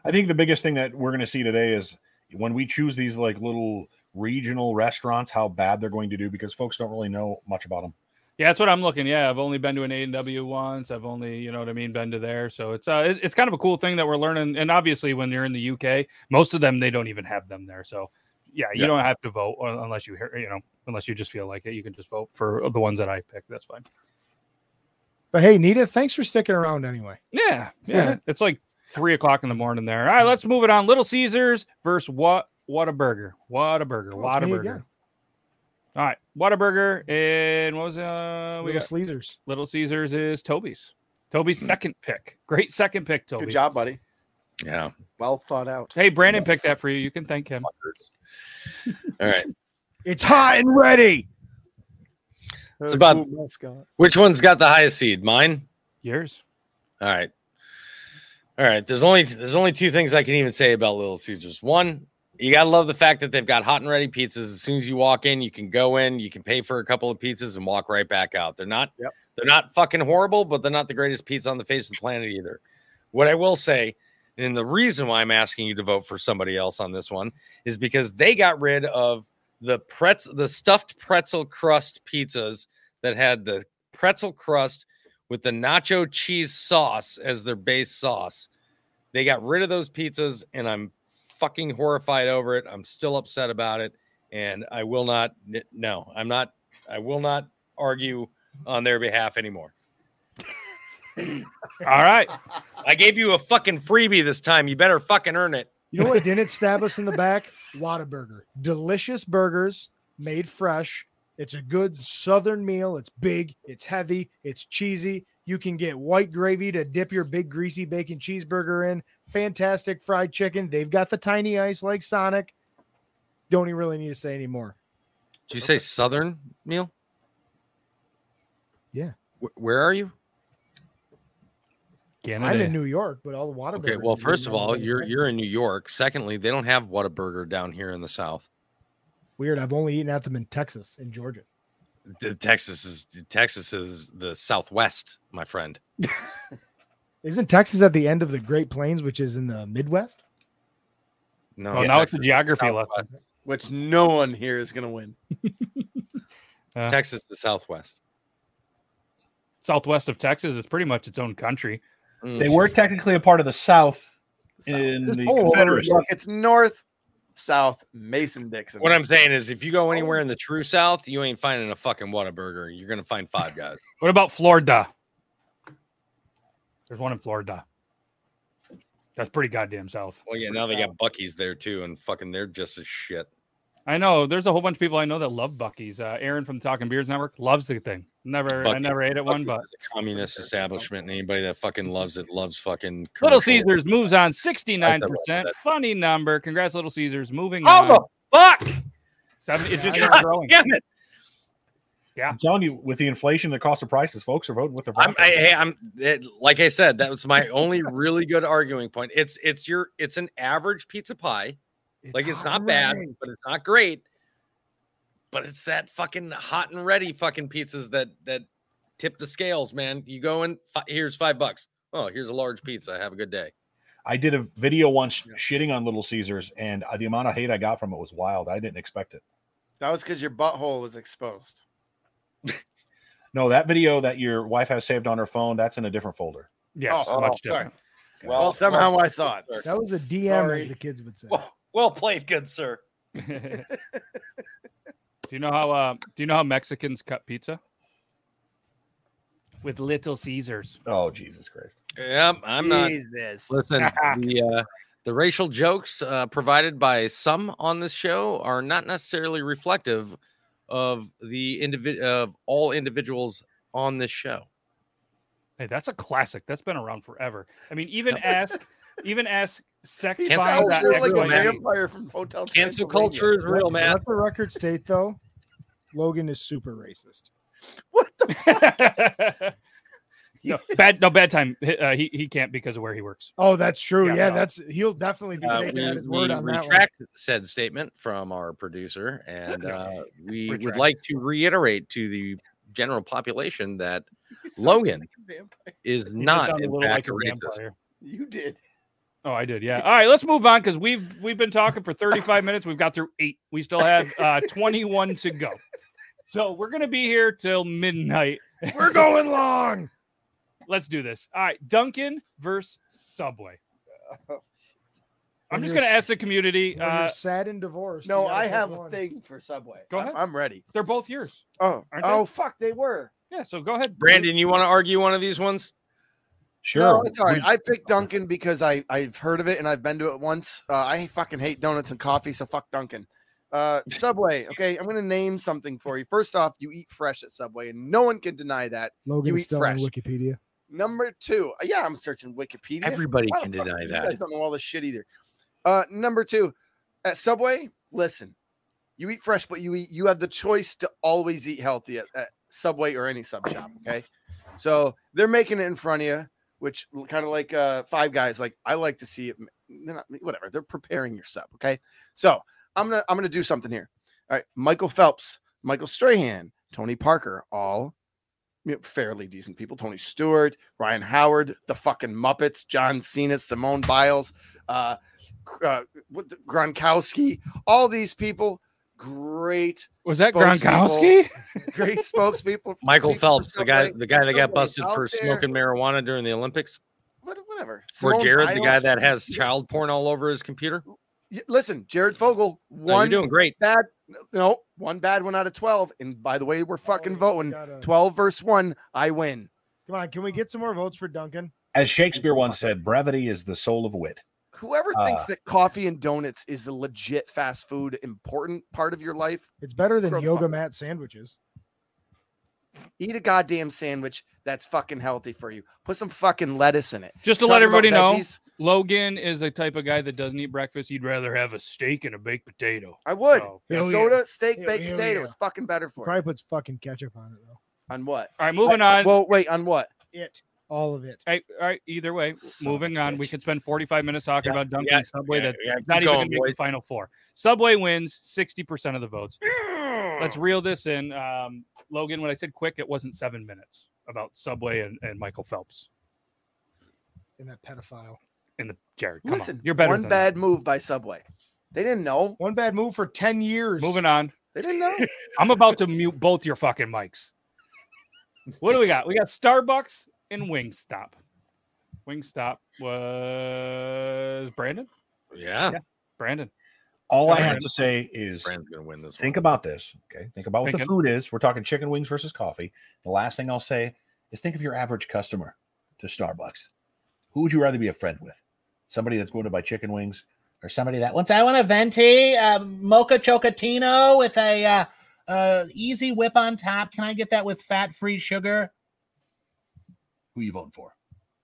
I think the biggest thing that we're going to see today is when we choose these like little regional restaurants, how bad they're going to do because folks don't really know much about them. Yeah, that's what I'm looking. Yeah, I've only been to an A and W once. I've only, you know what I mean, been to there. So it's uh, it's kind of a cool thing that we're learning. And obviously, when you're in the UK, most of them they don't even have them there. So yeah, you Yeah. don't have to vote unless you hear, you know, unless you just feel like it. You can just vote for the ones that I picked. That's fine. But hey, Nita, thanks for sticking around anyway. Yeah, yeah. it's like three o'clock in the morning there. All right, let's move it on. Little Caesars versus what? What a burger! What a burger! What a burger! All right, what a burger! And what was uh we Little got? Sleezers. Little Caesars is Toby's. Toby's second pick. Great second pick, Toby. Good job, buddy. Yeah. Well thought out. Hey, Brandon picked that for you. You can thank him. All right. It's hot and ready. It's about- Cool. Which one's got the highest seed? Mine. Yours. All right. All right. There's only there's only two things I can even say about Little Caesars. One, you gotta love the fact that they've got hot and ready pizzas. As soon as you walk in, you can go in, you can pay for a couple of pizzas and walk right back out. They're not Yep. they're not fucking horrible, but they're not the greatest pizza on the face of the planet either. What I will say, and the reason why I'm asking you to vote for somebody else on this one is because they got rid of the pretzel, the stuffed pretzel crust pizzas that had the pretzel crust with the nacho cheese sauce as their base sauce. They got rid of those pizzas, and I'm fucking horrified over it. I'm still upset about it, and I will not. No, I'm not. I will not argue on their behalf anymore. All right. I gave you a fucking freebie this time. You better fucking earn it. You know what didn't stab us in the back? Whataburger. Delicious burgers made fresh. It's a good southern meal. It's big, it's heavy, it's cheesy. You can get white gravy to dip your big greasy bacon cheeseburger in. Fantastic fried chicken. They've got the tiny ice like Sonic. Don't even really need to say anymore. Did you say Southern meal? Yeah. Wh- where are you? Canada. I'm in New York, but all the Whataburgers. Okay. Well, first of all, you're you're in New York. Secondly, they don't have Whataburger down here in the South. weird. I've only eaten at them in Texas, in Georgia. The Texas is Texas is the Southwest, my friend. Isn't Texas at the end of the Great Plains, which is in the Midwest? No, Oh, now it's a geography lesson. Which no one here is gonna win. Uh, Texas, the Southwest. Southwest of Texas is pretty much its own country. Mm. They were technically a part of the South South. in Just the hold. Confederacy. It's north, south, Mason Dixon. What I'm saying is, if you go oh. anywhere in the true South, you ain't finding a fucking Whataburger. You're gonna find Five Guys. What about Florida? There's one in Florida. That's pretty goddamn south. Well, yeah, now they got Buc-ee's there too, and fucking they're just as shit. I know. There's a whole bunch of people I know that love Buc-ee's. Uh, Aaron from the Talking Beers Network loves the thing. Never, I Buc-ee's- never ate at one, but a communist establishment, and anybody that fucking loves it loves fucking Little. Caesars moves on 69%. Funny number. Congrats, Little Caesars. Moving How on. the fuck? Seven, it just God keeps growing. damn it! I'm telling you, with the inflation, the cost of prices, folks are voting with their I'm. I, hey, I'm it, like I said, that was my only really good arguing point. It's it's your it's an average pizza pie like it's not and bad, ready. but it's not great. But it's that fucking hot and ready fucking pizzas that that tip the scales, man. You go in, fi- here's five bucks. Oh, here's a large pizza. Have a good day. I did a video once shitting on Little Caesars, and uh, the amount of hate I got from it was wild. I didn't expect it. That was because your butthole was exposed. No, that video that your wife has saved on her phone, that's in a different folder. Yes, Oh, much sorry. different. Well, somehow I saw it. That was a DM, Sorry. as the kids would say. Well, well played, good sir. do you know how uh, do you know how Mexicans cut pizza? With Little Caesars. Oh, Jesus Christ. Yep, I'm not. Jesus. Listen, the uh, the racial jokes uh, provided by some on this show are not necessarily reflective of the individ of all individuals on this show. Hey, that's a classic. That's been around forever. I mean, even ask, even ask sex He Cancel sounds culture, like a man. vampire from Hotel Cancel culture is real, man. Let the record state though, Logan is super racist. What the no, bad no bad time. Uh, he he can't because of where he works. Oh, that's true. Yeah, Yeah, no. that's he'll definitely be Uh, taking we at his we word on that one. retract said statement from our producer, and uh, we would like to reiterate to the general population that Logan like is not a in little fact like a a racist. vampire. You did. Oh, I did. Yeah. All right, let's move on because we've we've been talking for 35 minutes. We've got through eight. We still have uh 21 to go. So we're gonna be here till midnight. We're going long. Let's do this. All right, Dunkin' versus Subway. I'm just gonna ask the community. When Uh, you're sad and divorced. No, you gotta I pick have a one. thing for Subway. Go I'm- ahead. I'm ready. they're both yours. Oh, Aren't they? oh, fuck, they were. Yeah. So go ahead, Brandon, you want to argue one of these ones? Sure. No, it's all right. I picked Dunkin' because I I've heard of it and I've been to it once. Uh, I fucking hate donuts and coffee, so fuck Dunkin'. Uh, Subway. Okay, I'm gonna name something for you. First off, you eat fresh at Subway, and no one can deny that. Logan Logan's eat still fresh. on Wikipedia. Number two, uh, yeah, I'm searching Wikipedia. Everybody Why can deny do You that. guys don't know all this shit either. Uh, number two, at Subway, listen, you eat fresh, but you eat. You have the choice to always eat healthy at, at Subway or any sub shop. Okay, so they're making it in front of you, which kind of like uh Five Guys. Like I like to see it. They're not whatever. They're preparing your sub. Okay, so I'm gonna I'm gonna do something here. All right, Michael Phelps, Michael Strahan, Tony Parker, all you know, fairly decent people. Tony Stewart, Ryan Howard, the fucking Muppets, John Cena, Simone Biles, uh, uh Gronkowski, all these people, great, Was that Gronkowski? great spokespeople. Michael Phelps, the guy, the guy that got busted for there. smoking marijuana during the Olympics, What- whatever. or Simone Jared, the guy that has child porn all over his computer. Listen, Jared Fogle, No, one you're doing great. bad, no, one bad one out of twelve. And by the way, we're oh, fucking we voting gotta- twelve versus one. I win. Come on, can we get some more votes for Dunkin'? As Shakespeare once said, brevity is the soul of wit. Whoever thinks Uh, that coffee and donuts is a legit fast food important part of your life, It's better than yoga fuck mat sandwiches. eat a goddamn sandwich that's fucking healthy for you. Put some fucking lettuce in it. Just to Talk let everybody know, Logan is a type of guy that doesn't eat breakfast. He'd rather have a steak and a baked potato. I would. So- Hell Soda, yeah. steak, Hell- baked hell potato. yeah. It's fucking better for you. Probably puts fucking ketchup on it though. On what? All right, moving on. Well, wait, on what? It, all of it. All right, all right, either way, Son moving on. We bitch. could spend 45 minutes talking Yeah, about Dunkin' yeah, Subway. yeah, That's yeah, not keep even going, going to make the final four. Subway wins 60% of the votes. Let's reel this in. Um, Logan, when I said quick, it wasn't seven minutes about Subway and, and Michael Phelps In that pedophile. in the Jared. Come Listen, on, you're better. one than bad move by Subway. They didn't know. One bad move for 10 years. Moving on. They didn't know. I'm about to mute both your fucking mics. What do we got? We got Starbucks and Wingstop. Wingstop was Brandon. Yeah, Yeah. Brandon. All I have to say is Brand's gonna win this. think one. about this. Okay. Think about what the food is. We're talking chicken wings versus coffee. The last thing I'll say is think of your average customer to Starbucks. Who would you rather be a friend with? Somebody that's going to buy chicken wings or somebody that wants, I want a venti, a mocha chocotino with a uh, uh, easy whip on top. Can I get that with fat free sugar? Who you voting for?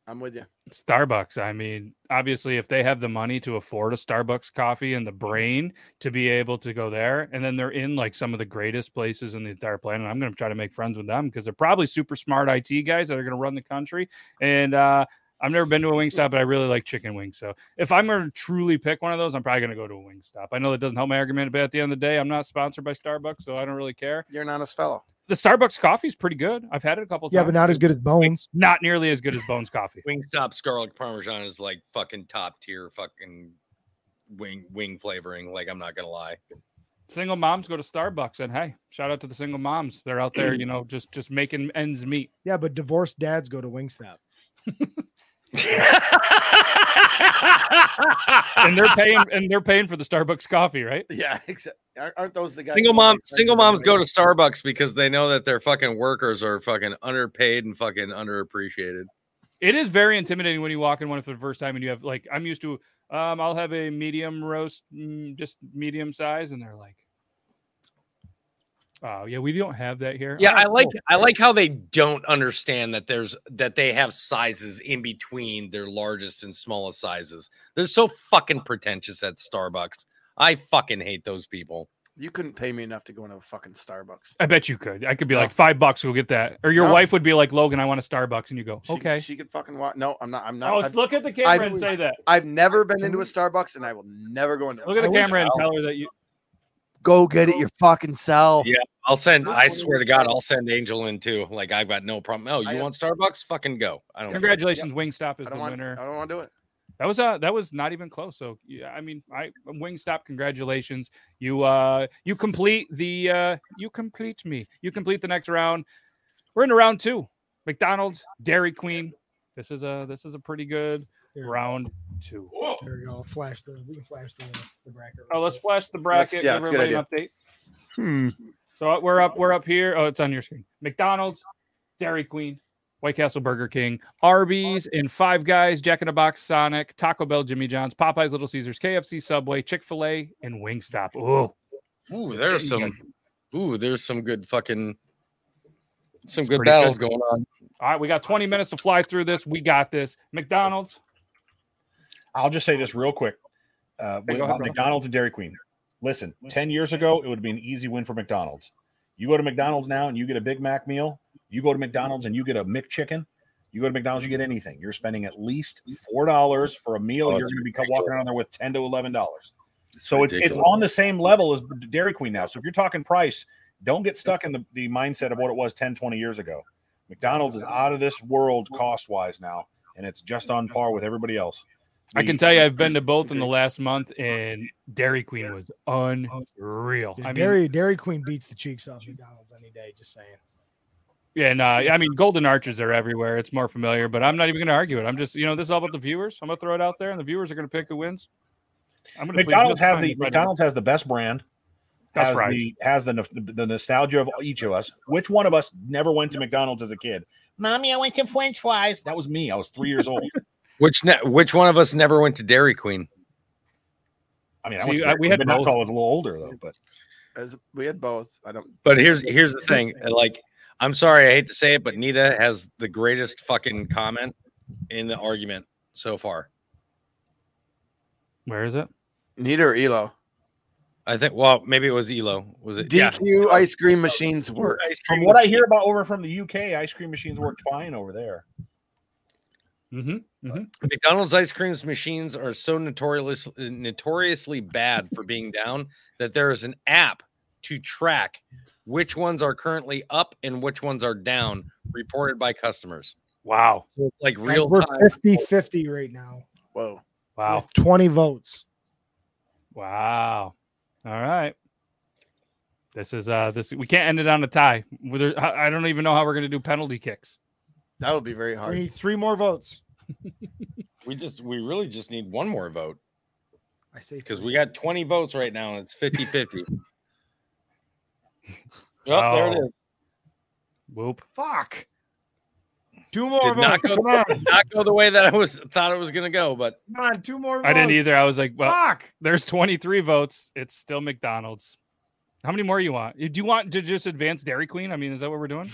I'm with you. Starbucks. I mean, obviously, if they have the money to afford a Starbucks coffee and the brain to be able to go there, and then they're in like some of the greatest places in the entire planet, I'm going to try to make friends with them because they're probably super smart IT guys that are going to run the country. And uh, I've never been to a Wingstop, but I really like chicken wings. So if I'm going to truly pick one of those, I'm probably going to go to a Wingstop. I know that doesn't help my argument, but at the end of the day, I'm not sponsored by Starbucks, so I don't really care. You're an honest fellow. The Starbucks coffee is pretty good. I've had it a couple Yeah, times. Yeah, but not as good as Bones. not nearly as good as Bones coffee. Wingstop's garlic parmesan is like fucking top tier fucking wing wing flavoring. Like I'm not gonna lie. Single moms go to Starbucks, and hey, shout out to the single moms. They're out there, you know, just just making ends meet. Yeah, but divorced dads go to Wingstop. and they're paying and they're paying for the Starbucks coffee, right? Yeah, exactly. Aren't those the guys? single who mom single moms go to Starbucks because they know that their fucking workers are fucking underpaid and fucking underappreciated. It is very intimidating when you walk in one for the first time and you have like I'm used to um I'll have a medium roast, mm, just medium size, and they're like, Oh yeah, we don't have that here. Yeah, "Oh, I like cool." I like how they don't understand that there's that they have sizes in between their largest and smallest sizes. They're so fucking pretentious at Starbucks. I fucking hate those people. You couldn't pay me enough to go into a fucking Starbucks. I bet you could. I could be No. like five bucks, we'll get that. Or your No. wife would be like, Logan, I want a Starbucks, and you go, She, Okay. She could fucking walk. No, I'm not. I'm not. Oh, I've, look at the camera I've- and say that. I've never been into a Starbucks, and I will never go into. Look at the wish- camera and tell her that you Go get it your fucking self. Yeah. I'll send. I swear to God, I'll send Angel in too. Like I've got no problem. Oh, I you have- want Starbucks? Fucking go. I don't. care. congratulations, Wingstop is I the don't want. winner. I don't want to do it. That was uh that was not even close. So yeah, I mean, I Wingstop, congratulations. You uh you complete the uh you complete me. You complete the next round. We're into round two. McDonald's, Dairy Queen. This is a this is a pretty good Here, round two. there we go. Flash the. We can flash the, the bracket. Oh, let's flash the bracket. yeah, give everybody an update. Hmm. So we're up. We're up here. Oh, it's on your screen. McDonald's, Dairy Queen, White Castle Burger King, Arby's, and Five Guys, Jack in the Box, Sonic, Taco Bell, Jimmy John's, Popeyes, Little Caesars, KFC, Subway, Chick Fil A, and Wingstop. Ooh, Ooh, there's getting some. Ooh, there's some good fucking. Some It's good battles good. going on. all right. We got 20 minutes to fly through this. We got this. McDonald's. I'll just say this real quick. Uh, Hey, with ahead. McDonald's and Dairy Queen. Listen, 10 years ago, it would be an easy win for McDonald's. You go to McDonald's now and you get a Big Mac meal. You go to McDonald's and you get a McChicken. You go to McDonald's, you get anything. You're spending at least $4 for a meal. Oh, You're going to be walking around there with 10 to $11. So it's, it's on the same level as Dairy Queen now. So if you're talking price, don't get stuck in the, the mindset of what it was 10, 20 years ago. McDonald's is out of this world cost wise now, and it's just on par with everybody else. I can tell you, I've been to both in the last month, and Dairy Queen was unreal. Yeah, I mean, Dairy Dairy Queen beats the cheeks off McDonald's any day. Just saying. Yeah, and uh, I mean, golden arches are everywhere. It's more familiar, but I'm not even going to argue it. I'm just, you know, this is all about the viewers. I'm going to throw it out there, and the viewers are going to pick who wins. I'm gonna plead McDonald's has the to try to- McDonald's has the best brand. That's has right. The, has the, the the nostalgia of each of us. Which one of us never went to McDonald's as a kid? Mommy, I went to French fries. That was me. I was three years old. Which ne- which one of us never went to Dairy Queen? I mean, I See, went to we had but both. I was a little older though. But As we had both. I don't. But here's here's the thing. Like, I'm sorry, I hate to say it, but Nita has the greatest fucking comment in the argument so far. Where is it? Nita or Elo. I think. Well, maybe it was Elo. Was it? DQ ice cream machines work. From what I hear about over from the UK, ice cream machines worked fine over there. Mm-hmm. McDonald's ice cream machines are so notoriously notoriously bad for being down that there is an app to track which ones are currently up and which ones are down, reported by customers. Wow. So it's like And real we're time. 50 50 right now Whoa. Wow. with 20 votes. Wow. All right. This is uh this we can't end it on a tie. I I don't even know how we're gonna do penalty kicks. That would be very hard. We need three more votes. We just we really just need one more vote I say because we got 20 votes right now and it's 50 50. Oh, there it Oh. Whoop. fuck. Two more Did votes. not go, Come on. did not go the way that I was thought it was gonna go, but Come on. Two more votes. I didn't either. I was like, well, fuck. there's 23 votes. It's still McDonald's. How many more you want? Do you want to just advance Dairy Queen? I mean, is that what we're doing?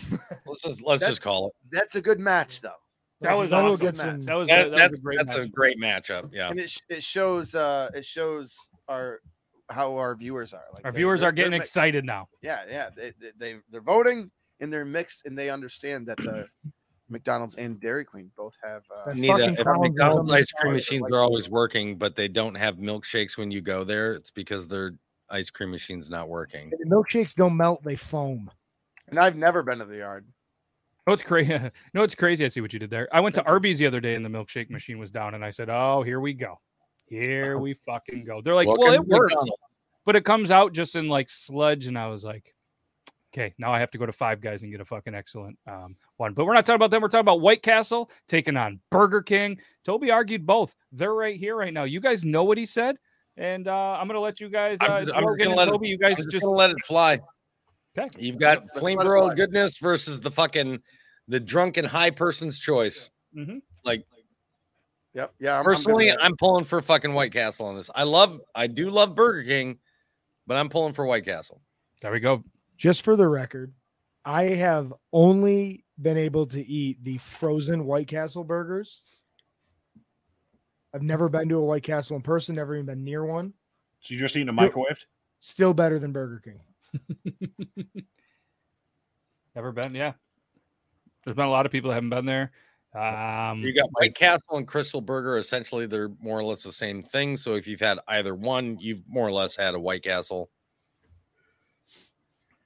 let's just let's That- just call it. That's a good match, though. That was Then we'll awesome. get some- That was, That, that was that's a great that's a great matchup. Yeah. And it, sh- it shows uh it shows our how our viewers are. Like Our viewers they're- are getting they're excited now. Yeah, yeah. They, they they they're voting and they're mixed and they understand that the McDonald's and Dairy Queen both have. Uh, That Need a, if McDonald's ice cream side. machines Like- are always working, but they don't have milkshakes when you go there. It's because their ice cream machine's not working. The milkshakes don't melt; they foam. and I've never been to the yard. No, it's crazy. No, it's crazy. I see what you did there. I went to Arby's the other day and the milkshake machine was down, and I said, "Oh, here we go, here we fucking go." They're like, "Well, it works," but it comes out just in like sludge, and I was like, "Okay, now I have to go to Five Guys and get a fucking excellent um, one." But we're not talking about them. We're talking about White Castle taking on Burger King. Toby argued both. They're right here, right now. You guys know what he said, and uh, I'm gonna let you guys. Uh, I'm just- I'm gonna let it- Toby, you I'm guys just, just gonna let it fly. Okay. You've got Let's Flame it goodness versus the fucking the drunken high person's choice. Mhm. Like Yep. Yeah. I'm, I'm personally. I'm pulling for fucking White Castle on this. I love, I do love Burger King, but I'm pulling for White Castle. there we go. Just for the record, I have only been able to eat the frozen White Castle burgers. I've never been to a White Castle in person, never even been near one. So you're just eating a microwaved? Still better than Burger King. Never been, yeah. There's been a lot of people that haven't been there. Um, You got White Castle and Krystal Burger. Essentially, they're more or less the same thing. So if you've had either one, you've more or less had a White Castle.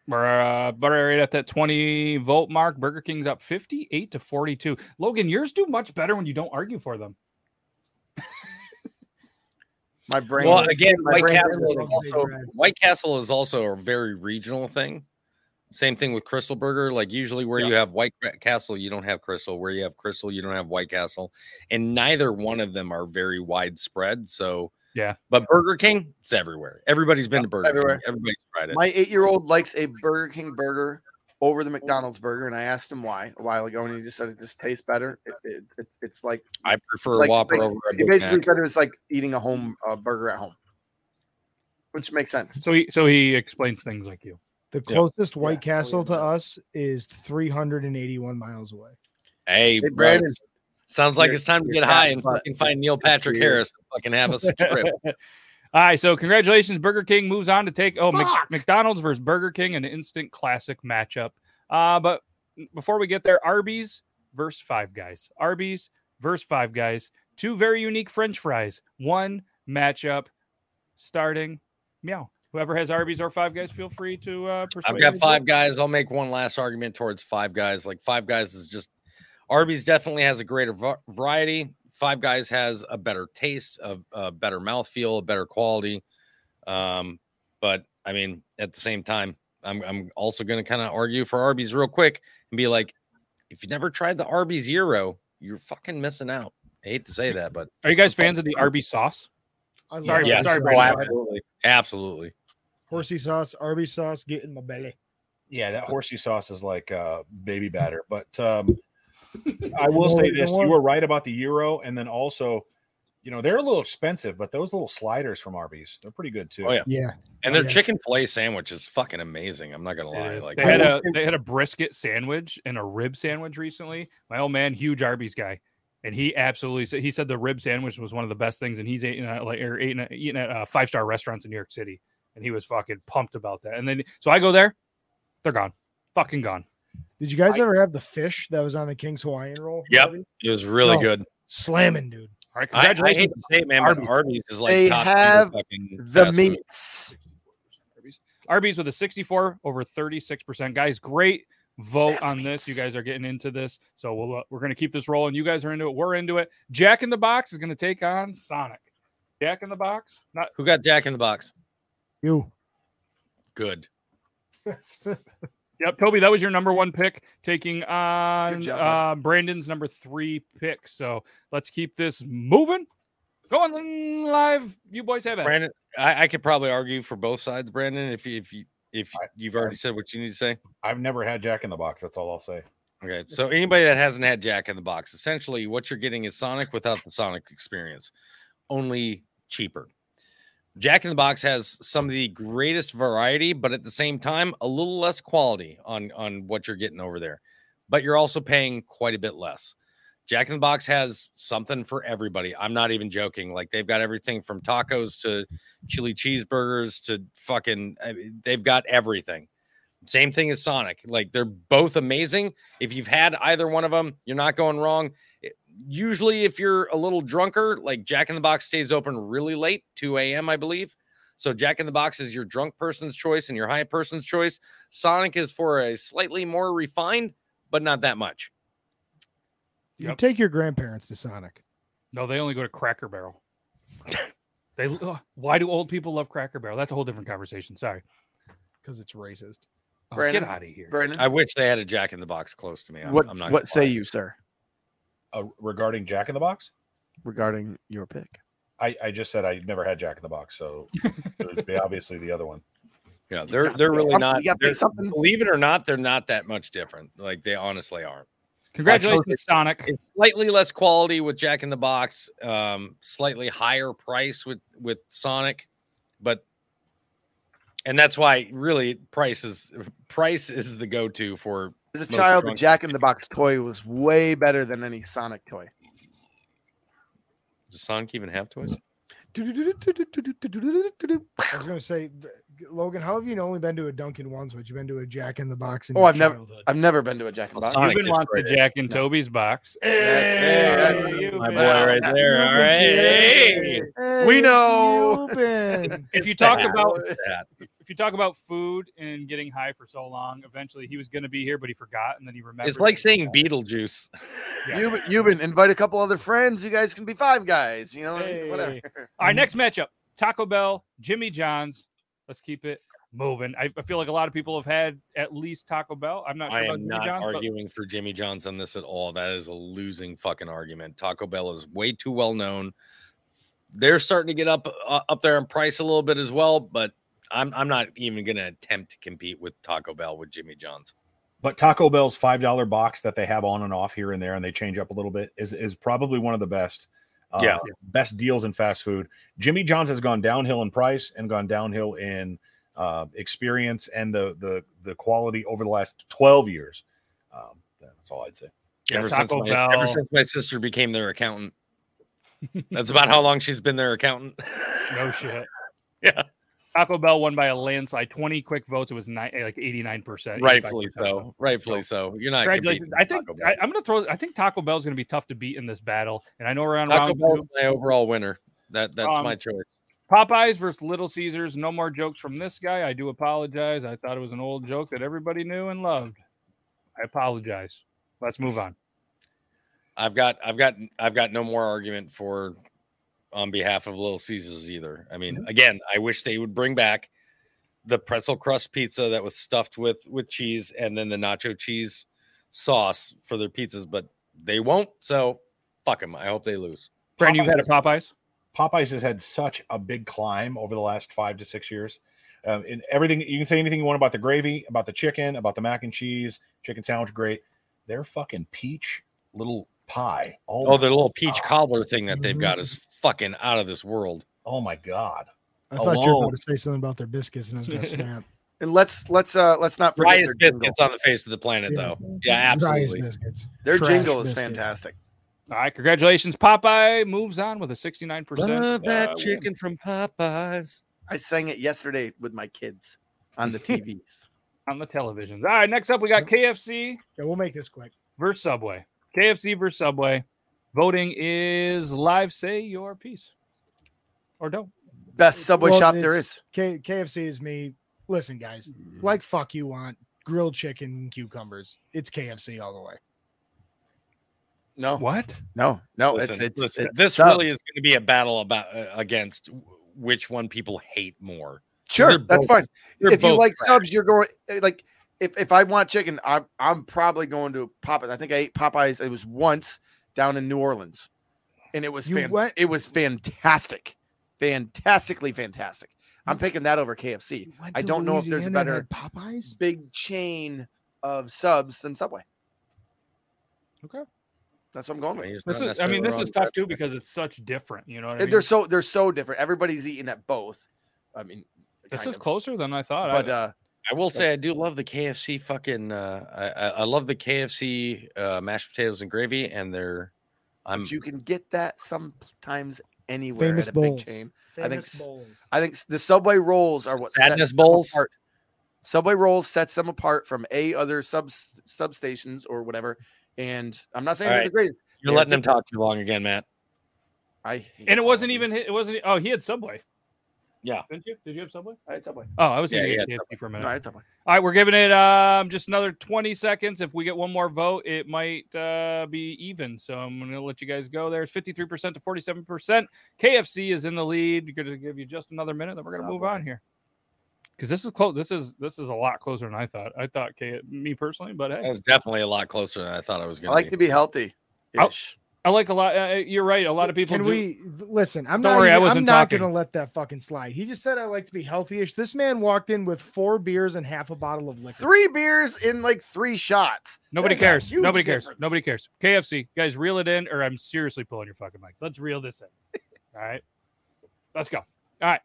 We're uh, but right at that 20 volt mark. Burger King's up 58 to 42. Logan, yours do much better when you don't argue for them. my brain. Well, again, my White Castle is is also red. White Castle is also a very regional thing. Same thing with Krystal Burger. Like usually, where you have White Castle, you don't have Krystal. Where you have Krystal, you don't have White Castle, and neither one of them are very widespread. So Yeah. but Burger King, it's everywhere. Everybody's been to Burger everywhere. King. Everybody's tried it. My eight-year-old likes a Burger King burger over the McDonald's burger, and I asked him why a while ago, and he just said it just tastes better. It, it, it's it's like I prefer it's like- Whopper like- over a he basically Mac. said it was like eating a home uh, burger at home, which makes sense. So he so he explains things like you. The Yeah. closest White Yeah. Castle to us is 381 miles away. Hey, Hey, bro, Brandon, sounds like it's time to get high and fucking find Neil Patrick. Harris to fucking have us a trip. All right, so congratulations. Burger King moves on to take oh Mc- Fuck. McDonald's versus Burger King, an instant classic matchup. Uh, but before we get there, Arby's versus Five Guys. Arby's versus Five Guys. Two very unique French fries. One matchup starting meow. Whoever has Arby's or Five Guys, feel free to uh persuade I've got five guys. I'll make one last argument towards five guys. Like five guys is just Arby's definitely has a greater va- variety. Five guys has a better taste, a, a better mouthfeel, a better quality. Um, but I mean, at the same time, I'm I'm also going to kind of argue for Arby's real quick and be like, if you never tried the Arby's Gyro, you're fucking missing out. I hate to say that, but Are you guys fans of the Arby's sauce? I love Sorry, it. yes, sorry, oh, absolutely, absolutely. Horsey sauce, Arby's sauce, get in my belly. Yeah, that horsey sauce is like uh, baby batter. But um, I will say this: you were right about the gyro, and then also, you know, they're a little expensive, but those little sliders from Arby's, they're pretty good too. Oh, yeah. Yeah. And their Yeah. chicken fillet sandwich is fucking amazing. I'm not gonna lie. Like they had I a will say- they had a brisket sandwich and a rib sandwich recently. My old man, huge Arby's guy, and he absolutely said he said the rib sandwich was one of the best things, and he's eating at like or eating at, eating at uh, five star restaurants in New York City, and he was fucking pumped about that. And then so I go there, they're gone, fucking gone. Did you guys ever have the fish that was on the King's Hawaiian roll? Yep. Arby's? it was really No. good. Slamming, dude. All right, I, I hate congratulations. to say it, man, Arby's. but Arby's is like They top have fucking The fast food. meats. Arby's with a 64 over 36%. Guys, great vote on this. You guys are getting into this. So we'll, uh, we're going to keep this rolling. You guys are into it. We're into it. Jack in the Box is going to take on Sonic. Jack in the Box? Not Who got Jack in the Box? You. Good. Yep, Toby, that was your number one pick, taking on job, uh, Brandon's number three pick. So let's keep this moving. Going live. You boys have it. Brandon, I, I could probably argue for both sides, Brandon, if you if you if you've already said what you need to say. I've never had Jack in the Box. That's all I'll say. Okay. So anybody that hasn't had Jack in the Box, essentially what you're getting is Sonic without the Sonic experience, only cheaper. Jack in the Box has some of the greatest variety, but at the same time, a little less quality on on what you're getting over there. But you're also paying quite a bit less. Jack in the Box has something for everybody. I'm not even joking. Like they've got everything from tacos to chili cheeseburgers to fucking. I mean, they've got everything. Same thing as Sonic. Like they're both amazing. If you've had either one of them, you're not going wrong. It- usually, if you're a little drunker, like Jack in the Box stays open really late, 2 a.m., I believe. So Jack in the Box is your drunk person's choice and your high person's choice. Sonic is for a slightly more refined, but not that much. You Yep. take your grandparents to Sonic. No, they only go to Cracker Barrel. they uh, why do old people love Cracker Barrel? That's a whole different conversation. Sorry. because it's racist. Oh, Brandon? get out of here. Brandon, I wish they had a Jack in the Box close to me. I'm, what I'm not. what say you, sir, Uh, regarding Jack in the Box, regarding your pick? I, I just said I never had Jack in the Box, so it would be obviously the other one. Yeah, they're they're really something. not. You gotta pick they're- Believe it or not, they're not that much different. Like they honestly aren't. Congratulations, Sonic. It's slightly less quality with Jack in the Box, um, slightly higher price with with Sonic, but and that's why really price is price is the go to for. As a child, the Jack in the Box toy was way better than any Sonic toy. Does Sonic even have toys? I was going to say, Logan, how have you only been to a Dunkin' once, but you've been to a Jack in the Box in Oh, your I've never- childhood? I've never been to a Jack in the Box. Sonic You've been to the destroyed it. Jack and Toby's box. That's it. That's You've My been- boy right there. All right. Hey. Hey, We know. If you talk about if you talk about food and getting high for so long, eventually he was going to be here, but he forgot, and then he remembered. It's like saying Beetlejuice. Yeah. You've, you've been invite a couple other friends. You guys can be five guys. You know, Hey. whatever. All right, next matchup: Taco Bell, Jimmy John's. Let's keep it moving. I, I feel like a lot of people have had at least Taco Bell. I'm not sure I about am Jimmy not John's, but arguing for Jimmy John's on this at all. That is a losing fucking argument. Taco Bell is way too well known. They're starting to get up uh, up there in price a little bit as well, but I'm I'm not even going to attempt to compete with Taco Bell with Jimmy John's. But Taco Bell's five dollar box that they have on and off here and there, and they change up a little bit, is is probably one of the best. Uh, Yeah. best deals in fast food. Jimmy John's has gone downhill in price and gone downhill in uh, experience and the the the quality over the last twelve years. Um, that's all I'd say. Yeah, ever since my, Bell. ever since my sister became their accountant. That's about how long she's been their accountant. no shit. Yeah. Taco Bell won by a landslide. 20 quick votes. It was ni- like 89%. Rightfully so. Rightfully so. You're not Congratulations. I think I, I'm going to throw. I think Taco Bell's going to be tough to beat in this battle. And I know we're on Taco round Bell's two. my overall winner. That that's Um, my choice. Popeyes versus Little Caesars. No more jokes from this guy. I do apologize. I thought it was an old joke that everybody knew and loved. I apologize. Let's move on. I've got I've got I've got no more argument for on behalf of Little Caesars either. I mean, again, I wish they would bring back the pretzel crust pizza that was stuffed with with cheese and then the nacho cheese sauce for their pizzas, but they won't. So fuck them. I hope they lose. Brand, you've had a Popeyes? Popeyes has had such a big climb over the last five to six years. Um, in everything you can say anything you want about the gravy, about the chicken, about the mac and cheese, chicken sandwich, great. Their fucking peach little pie. Oh, Oh, my, the little peach God. cobbler thing that they've got is fucking out of this world. oh my god. I thought you were Alone. about to say something about their biscuits, and I was going to snap. And let's let's uh let's not forget Driest their jingle. biscuits on the face of the planet, Yeah. though. Yeah, Fries absolutely. biscuits. Their Trash jingle is biscuits. fantastic. All right, congratulations. Popeye moves on with a 69%. Love that uh, win. chicken from Popeyes. I sang it yesterday with my kids on the TVs. on the televisions. All right, next up we got KFC Yeah, we'll make this quick. versus Subway. KFC versus Subway. Voting is live. Say your piece, or don't. Best Subway Well, shop there is. K- KFC is me. Listen, guys, like fuck you want grilled chicken cucumbers. It's KFC all the way. No, What? no, no. Listen, it's it's, listen, it's this subs. really is going to be a battle about uh, against which one people hate more. sure. That's both- fine. If you like trash. subs, you're going eh, like if, if I want chicken, I'm I'm probably going to Popeyes. I think I ate Popeyes. It was once down in New Orleans, and it was You fan- went- it was fantastic, fantastically fantastic. I'm picking that over KFC. I don't know if there's a better Popeyes. big chain of subs than Subway. Okay. That's what I'm going with. This is. I mean, this is tough too because it's such different. You know what I mean? They're so they're so different. Everybody's eating at both. I mean, this is of. closer than I thought. But uh, I will say I do love the KFC fucking. Uh, I, I I love the KFC uh, mashed potatoes and gravy, and they're. I'm but you can get that sometimes anywhere Famous at a big bowls. chain. I think bowls. I think the Subway rolls are what set sadness them bowls. apart. Subway rolls sets them apart from a other sub substations or whatever. And I'm not saying All they're right. the greatest. You're Yeah, letting them talk too long again, Matt. I And it wasn't even. It wasn't. Oh, he had Subway. Yeah. Didn't you? Did you have Subway? I had Subway. Oh, I was Yeah, thinking he yeah, had for a minute. No, I had Subway. All right, we're giving it um just another 20 seconds. If we get one more vote, it might uh, be even. So I'm going to let you guys go there. It's 53% to 47%. KFC is in the lead. We're going to give you just another minute, then we're going to move on here. Cuz this is close. This is this is a lot closer than I thought. I thought K me personally, but hey. That was definitely a lot closer than I thought I was going to I like be. to be healthy. I'll- Ish. I like a lot uh, you're right. A lot of people Can do- we listen? I'm Don't not. worry, I wasn't I'm not talking. gonna let that fucking slide. He just said I like to be healthy-ish. This man walked in with four beers and half a bottle of liquor. Three beers in like three shots. Nobody That's cares. huge Nobody cares. Nobody cares. KFC, guys, reel it in, or I'm seriously pulling your fucking mic. Let's reel this in. All right, let's go. All right,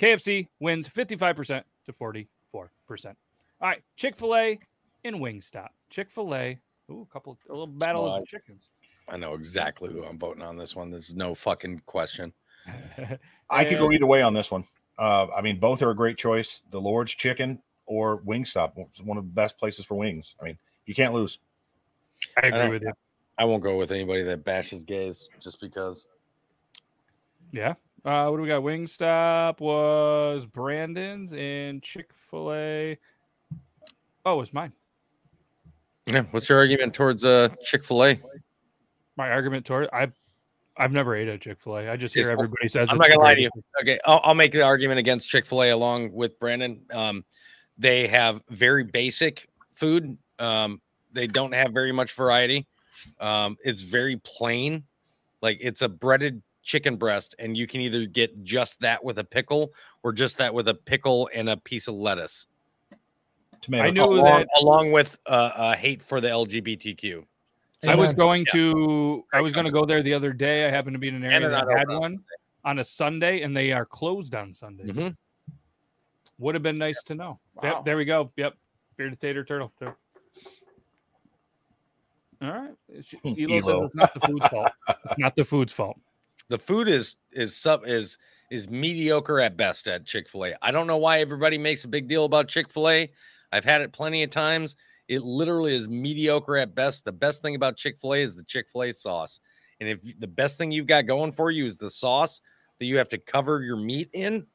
KFC wins 55% to 44%. All right, Chick Fil A and Wingstop. Chick Fil A. Ooh, a couple, a little battle Well, of the chickens. I know exactly who I'm voting on this one. There's no fucking question. I could go either way on this one. Uh, I mean, both are a great choice. The Lord's Chicken or Wingstop, it's one of the best places for wings. I mean, you can't lose. I agree don't- with you. I won't go with anybody that bashes gays just because. Yeah. Uh, what do we got? Wingstop was Brandon's and Chick Fil A. Oh, it's mine. Yeah. What's your argument towards uh Chick Fil A? My argument toward I, I've never ate at Chick Fil A. I just hear everybody says. I'm it's not gonna lie to you. Okay, I'll, I'll make the argument against Chick Fil A along with Brandon. Um, they have very basic food. Um, they don't have very much variety. Um, it's very plain, like it's a breaded chicken breast, and you can either get just that with a pickle or just that with a pickle and a piece of lettuce. Tomato. I knew along, that- along with uh, uh, hate for the LGBTQ. I was going Yeah. to I was going to go there the other day. I happened to be in an area that had open one on a Sunday, and they are closed on Sundays. Mhm. Would have been nice to know. Wow. Yep, there we go. Yep, bearded tater turtle. All right, It's- Hmm, Elo says Elo. it's not the food's fault. It's not the food's fault. the food is is sub is is mediocre at best at Chick-fil-A. I don't know why everybody makes a big deal about Chick-fil-A. I've had it plenty of times. It literally is mediocre at best. The best thing about Chick-fil-A is the Chick-fil-A sauce. And if the best thing you've got going for you is the sauce that you have to cover your meat in,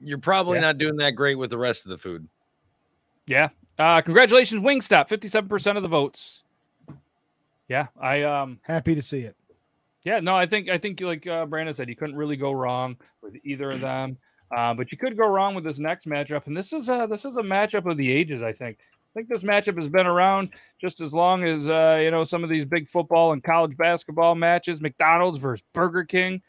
you're probably Yeah. not doing that great with the rest of the food. Yeah. Uh, congratulations, Wingstop. Fifty-seven percent of the votes. Yeah, I um Happy to see it. Yeah, no, I think I think like uh, Brandon said, you couldn't really go wrong with either of them. Uh, but you could go wrong with this next matchup, and this is a this is a matchup of the ages. I think. I think this matchup has been around just as long as uh, you know some of these big football and college basketball matches. McDonald's versus Burger King.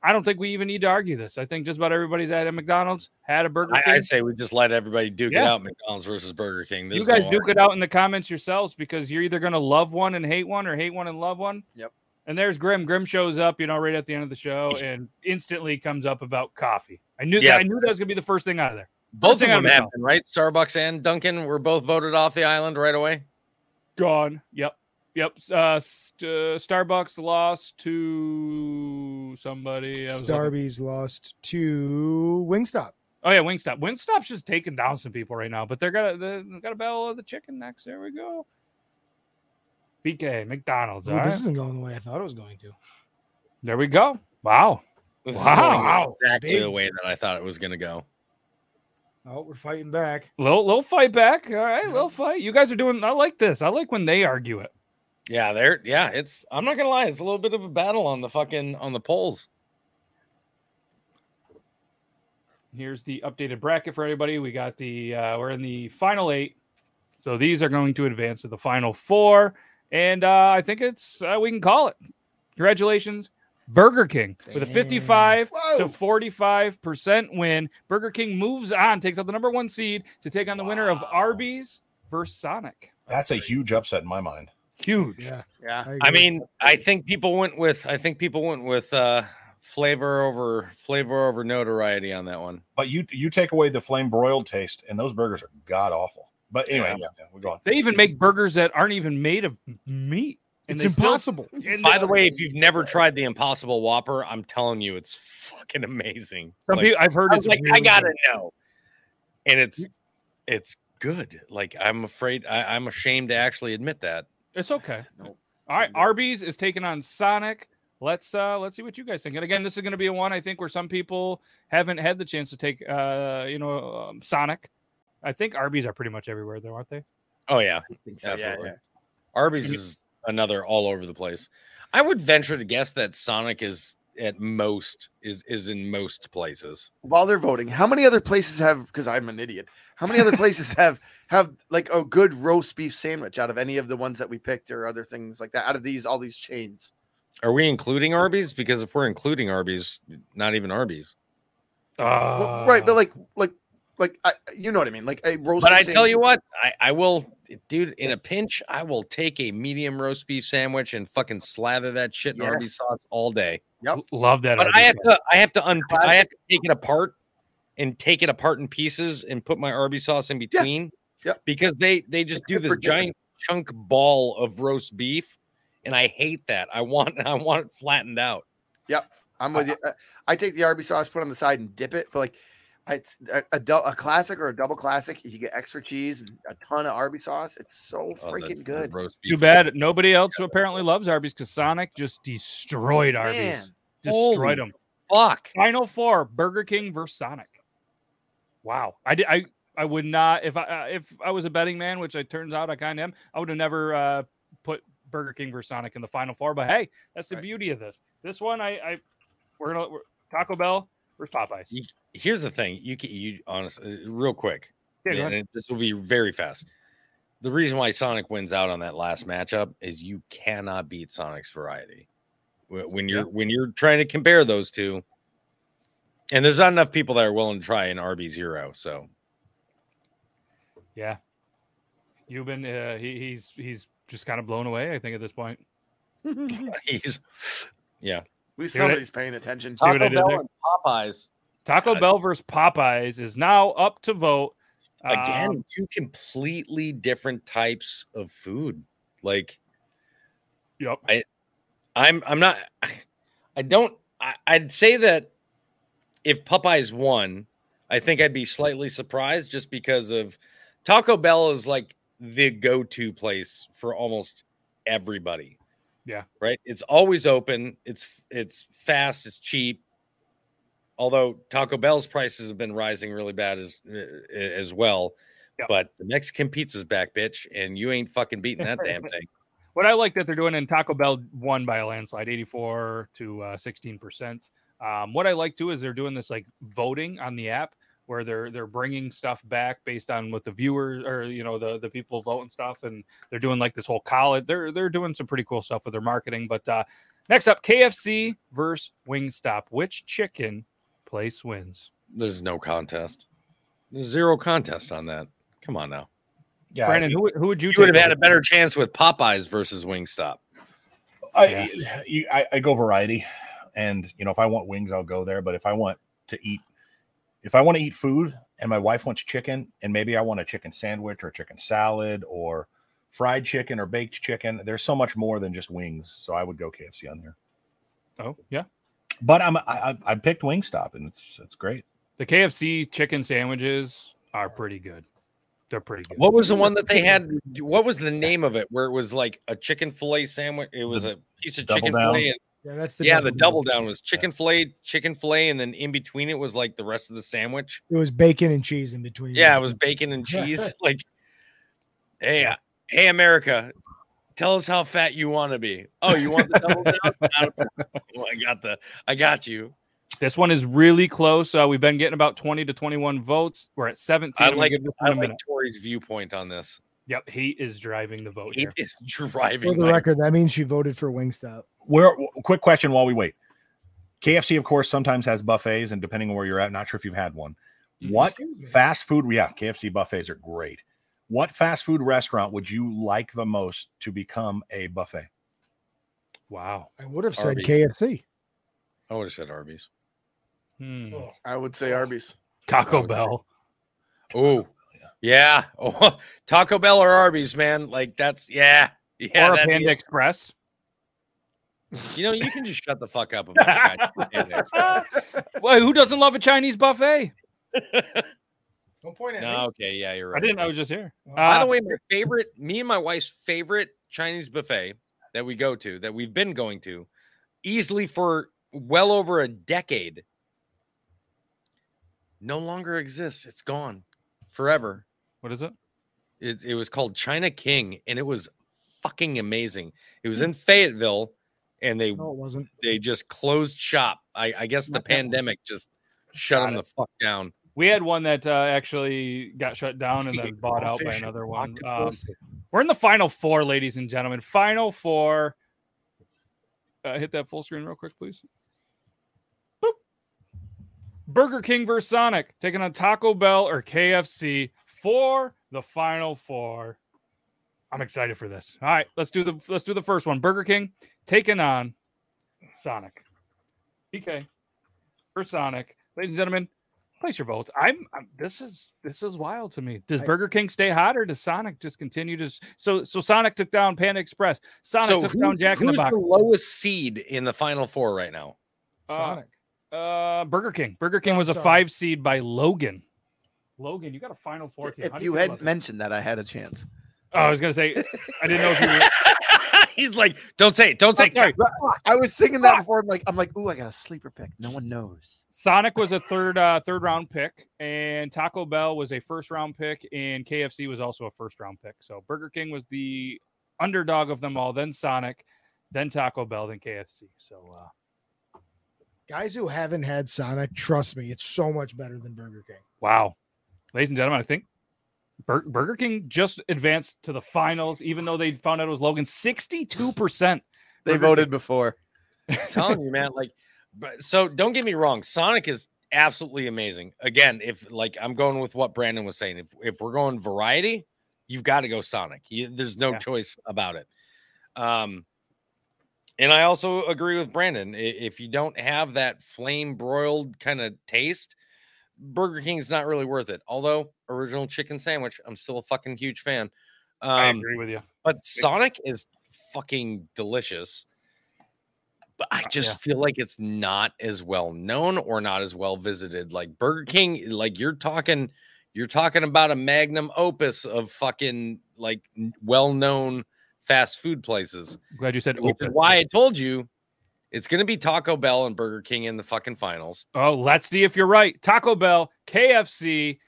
I don't think we even need to argue this. I think just about everybody's at a McDonald's had a Burger I, King. I'd say we just let everybody duke it out McDonald's versus Burger King. you guys duke it out in the comments yourselves because you're either going to love one and hate one or hate one and love one. Yep. And there's Grim. Grim shows up, you know, right at the end of the show and instantly comes up about coffee. I knew Yeah. that I knew that was going to be the first thing out of there. Both of thing them my have right? Starbucks and Dunkin' were both voted off the island right away. Gone. Yep. Yep. Uh, st- uh, Starbucks lost to somebody. I Starby's lost to Wingstop. Oh yeah, Wingstop. Wingstop's just taking down some people right now, but they're gonna they got a battle of the chicken next. There we go. BK McDonald's. Ooh, all this right. isn't going the way I thought it was going to. There we go. Wow. This Wow. is going exactly Big- the way that I thought it was going to go. Oh, we're fighting back. Little little fight back. All right, little fight. You guys are doing. I like this. I like when they argue it. Yeah, they're Yeah, it's. I'm not gonna lie. It's a little bit of a battle on the fucking on the polls. Here's the updated bracket for everybody. We got the. uh We're in the final eight, so these are going to advance to the final four, and uh I think it's uh, we can call it. Congratulations, Burger King with a Damn. 55 to 45% win. Burger King moves on, takes out the number one seed to take on the winner of Wow. Arby's versus Sonic. That's a huge upset in my mind. Huge. Yeah. Yeah. I agree. mean, I think people went with. I think people went with uh flavor over flavor over notoriety on that one. But you you take away the flame broiled taste, and those burgers are god awful. But anyway, yeah, yeah, we're going. They even make burgers that aren't even made of meat. And it's they still- impossible. By the way, if you've never tried the Impossible Whopper, I'm telling you, it's fucking amazing. some Like, people, I've heard I it's was like, I gotta good. know, and it's it's good. Like I'm afraid I, I'm ashamed to actually admit that. It's okay. Nope. All right, Nope. Arby's is taking on Sonic. Let's uh let's see what you guys think. And again, this is going to be a one I think where some people haven't had the chance to take uh you know um, Sonic. I think Arby's are pretty much everywhere though, aren't they? Oh yeah, I think so. Yeah, Absolutely. yeah. Arby's Mhm. is another all over the place. I would venture to guess that Sonic is at most is is in most places. While they're voting, how many other places have? Because I'm an idiot. How many other places have have like a good roast beef sandwich out of any of the ones that we picked or other things like that? Out of these, all these chains. Are we including Arby's? Because if we're including Arby's, not even Arby's. Uh, Well, right, but like like like I, you know what I mean? Like a roast. But I beef tell you what, I, I will, dude. In a pinch, I will take a medium roast beef sandwich and fucking slather that shit in Arby's sauce all day. Yep, love that. But I have one. to, I have to un, I have to take it apart and take it apart in pieces and put my Arby's sauce in between. Yep. Because they they just do this for dinner. giant chunk ball of roast beef, and I hate that. I want I want it flattened out. Yep, I'm with you. Uh, I take the Arby's sauce, put it on the side, and dip it. But like, I, a, a, dou- a classic or a double classic, you get extra cheese and a ton of Arby sauce. It's so Oh, freaking the good. roast Too bad nobody else apparently loves Arby's because Sonic just destroyed Arby's. Man. Destroyed Holy them. Fuck. Final four: Burger King versus Sonic. Wow, I did. I I would not if I uh, if I was a betting man, which it turns out I kind of am. I would have never uh, put Burger King versus Sonic in the final four. But hey, that's the Right. beauty of this. This one, I, I we're gonna we're, Taco Bell versus Popeyes. You- Here's the thing. You can you honestly real quick. Yeah, go ahead. it- this will be very fast. The reason why Sonic wins out on that last matchup is you cannot beat Sonic's variety when you're when you're trying to compare those two. And there's not enough people that are willing to try an RB zero. So Yeah, Euban, uh, he, he's he's just kind of blown away. I think at this point. he's yeah. We See what I- somebody's paying attention. See what I did there? and Popeyes Taco God. Bell versus Popeyes is now up to vote. again. Um, two completely different types of food. Like yep. I'm I'm not I don't I, I'd say that if Popeyes won, I think I'd be slightly surprised just because of Taco Bell is like the go-to place for almost everybody. Yeah. Right? It's always open, it's it's fast, it's cheap. Although Taco Bell's prices have been rising really bad as uh, as well. Yep. But the Mexican pizza's back, bitch, and you ain't fucking beating that damn thing. What I like that they're doing, and Taco Bell won by a landslide, 84 to uh, 16%. Um, what I like too is they're doing this like voting on the app where they're they're bringing stuff back based on what the viewers or you know the the people vote and stuff, and they're doing like this whole college. They're they're doing some pretty cool stuff with their marketing. But uh, next up, KFC versus Wingstop. Which chicken place wins? There's no contest. There's zero contest on that. Come on now. Yeah, Brandon, who, who would you? You would have had a better chance with Popeyes versus Wingstop. I, you, I, I go variety, and you know if I want wings, I'll go there. But if I want to eat, if I want to eat food, and my wife wants chicken, and maybe I want a chicken sandwich or a chicken salad or fried chicken or baked chicken, there's so much more than just wings. So I would go KFC on there. Oh yeah, But I'm I, I, I picked Wingstop, and it's it's great. the KFC chicken sandwiches are pretty good. They're pretty good. What was the one that they had? What was the name of it? Where it was like a chicken fillet sandwich. It was a piece of Double chicken down? fillet. And, Yeah, that's the yeah, the double down was chicken fillet, chicken fillet, and then in between it was like the rest of the sandwich. It was bacon and cheese in between. Yeah, it was bacon and cheese. like, hey, uh, hey, America, tell us how fat you want to be. Oh, you want the double down? Not a problem. Well, I got the, I got you. This one is really close. Uh, we've been getting about 20 to 21 votes. We're at 17. I I'm gonna like, I like minute. Tori's viewpoint on this. Yep, hate is driving the vote It here. is For driving. the my- record, that means she voted for Wingstop. Where quick question while we wait. KFC, of course, sometimes has buffets, and depending on where you're at, not sure if you've had one. Mhm. What fast food? Yeah, KFC buffets are great. What fast food restaurant would you like the most to become a buffet? Wow. I would have said Arby's. KFC. I would have said Arby's. Hmm. Oh, I would say Arby's. Taco Bell. Oh, yeah. Oh, Taco Bell or Arby's, man. Like that's yeah, yeah. or a that'd be Panda. Express. You know, you can just shut the fuck up about the Panda Express. well, who doesn't love a Chinese buffet? Don't point at No, me. okay, yeah, you're right. I didn't. I was just here. Uh, By the Uh, way, my favorite, me and my wife's favorite Chinese buffet that we go to, that we've been going to, easily for well over a decade, no longer exists. It's gone forever. What is it? It, it was called China King, and it was fucking amazing. It was in Fayetteville, and they No, it wasn't. they just closed shop. I, I guess the Not that one. pandemic just shut Got them it. the fuck down. We had one that uh, actually got shut down and then bought out by Fish, another one. Um, octopus. we're in the final four, ladies and gentlemen. Final four. Uh, hit that full screen real quick, please. Boop. Burger King versus Sonic taking on Taco Bell or KFC for the final four. I'm excited for this. All right, let's do the let's do the first one. Burger King taking on Sonic. PK for Sonic, ladies and gentlemen. Place your vote. I'm, I'm. This is this is wild to me. Does I- Burger King stay hot or does Sonic just continue to? So so Sonic took down Panda Express. Sonic took down Jack in the who's Box. the lowest seed in the final four right now? Uh, Sonic. Uh, Burger King. Burger King Oh, was a five seed by Logan. Logan, you got a final four team. If How do you feel hadn't that? mentioned that, I had a chance. oh, I was gonna say I didn't know if you. Were, He's like, don't say it, don't say it. I was thinking that before. I'm like, I'm like, ooh, I got a sleeper pick. No one knows. Sonic was a third uh, third round pick, and Taco Bell was a first round pick, and KFC was also a first round pick. So Burger King was the underdog of them all. Then Sonic, then Taco Bell, then KFC. So uh, Guys who haven't had Sonic, trust me, it's so much better than Burger King. wow, ladies and gentlemen, I think Bur- Burger King just advanced to the finals, even though they found out it was Logan. Sixty two percent. They Burger voted before. I'm telling you, man. Like, but so don't get me wrong. Sonic is absolutely amazing. Again, if like I'm going with what Brandon was saying, if if we're going variety, you've got to go Sonic. You, there's no Yeah. choice about it. Um, and I also agree with Brandon. If you don't have that flame broiled kind of taste, Burger King's not really worth it. Although original chicken sandwich, I'm still a fucking huge fan. I Um, agree with you. but Sonic is fucking delicious. But I just yeah. feel like it's not as well known or not as well visited. Like Burger King, like you're talking, you're talking about a magnum opus of fucking like well known fast food places, Glad you said which is why I told you it's going to be Taco Bell and Burger King in the fucking finals. Oh, let's see if you're right. Taco Bell, KFC.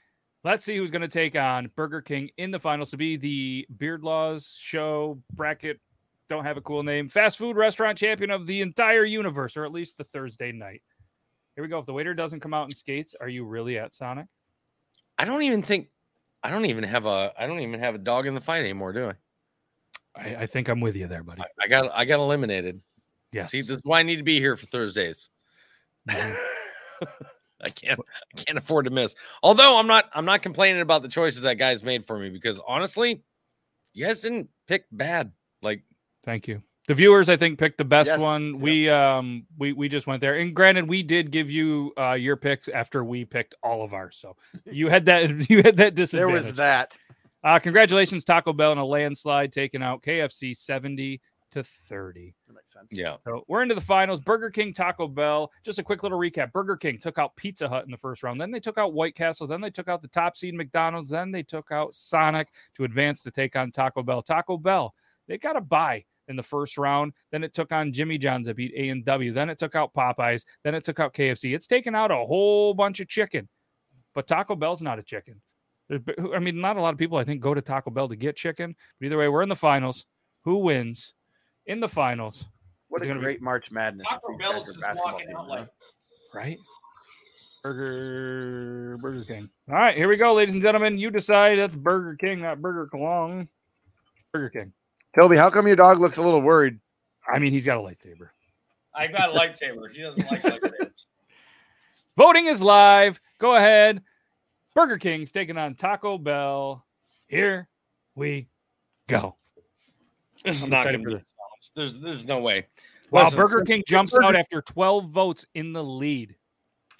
Let's see who's going to take on Burger King in the finals to be the Beard Laws show bracket. Don't have a cool name. Fast food restaurant champion of the entire universe, or at least the Thursday night. Here we go. If the waiter doesn't come out in skates, are you really at Sonic? I don't even think, I don't even have a, I don't even have a dog in the fight anymore, do I? I, I think I'm with you there, buddy. I, I got, I got eliminated. Yes. See, this is why I need to be here for Thursdays. Mhm. I can't I can't afford to miss. Although I'm not I'm not complaining about the choices that guys made for me because honestly, you guys didn't pick bad. Like Thank you. The viewers, I think, picked the best Yes. one. Yep. We um we we just went there. And granted, we did give you uh your picks after we picked all of ours. So you had that you had that disadvantage. There disadvantage. was that. Uh congratulations, Taco Bell in a landslide, taking out KFC 70 to 30. That makes sense. yeah. So we're into the finals. Burger King, Taco Bell. Just a quick little recap. Burger King took out Pizza Hut in the first round. Then they took out White Castle. Then they took out the top seed McDonald's. Then they took out Sonic to advance to take on Taco Bell. Taco Bell, they got a bye in the first round. Then it took on Jimmy John's that beat A and W. Then it took out Popeyes. Then it took out KFC. It's taken out a whole bunch of chicken. But Taco Bell's not a chicken. There's, I mean, not a lot of people I think go to Taco Bell to get chicken. But either way, we're in the finals. Who wins in the finals? What It's a gonna be- great March Madness. Taco Bell's just basketball walking team, out like- right? Burger Burger King. All right, here we go, ladies and gentlemen. You decide that's Burger King, not Burger Klong. Burger King. Toby, how come your dog looks a little worried? I mean, he's got a lightsaber. I got a lightsaber. He doesn't like lightsabers. Voting is live. Go ahead. Burger King's taking on Taco Bell. Here we go. This is I'm not excited gonna be a challenge. There's there's no way. Wow, Listen, Burger King jumps Burger- out after 12 votes in the lead.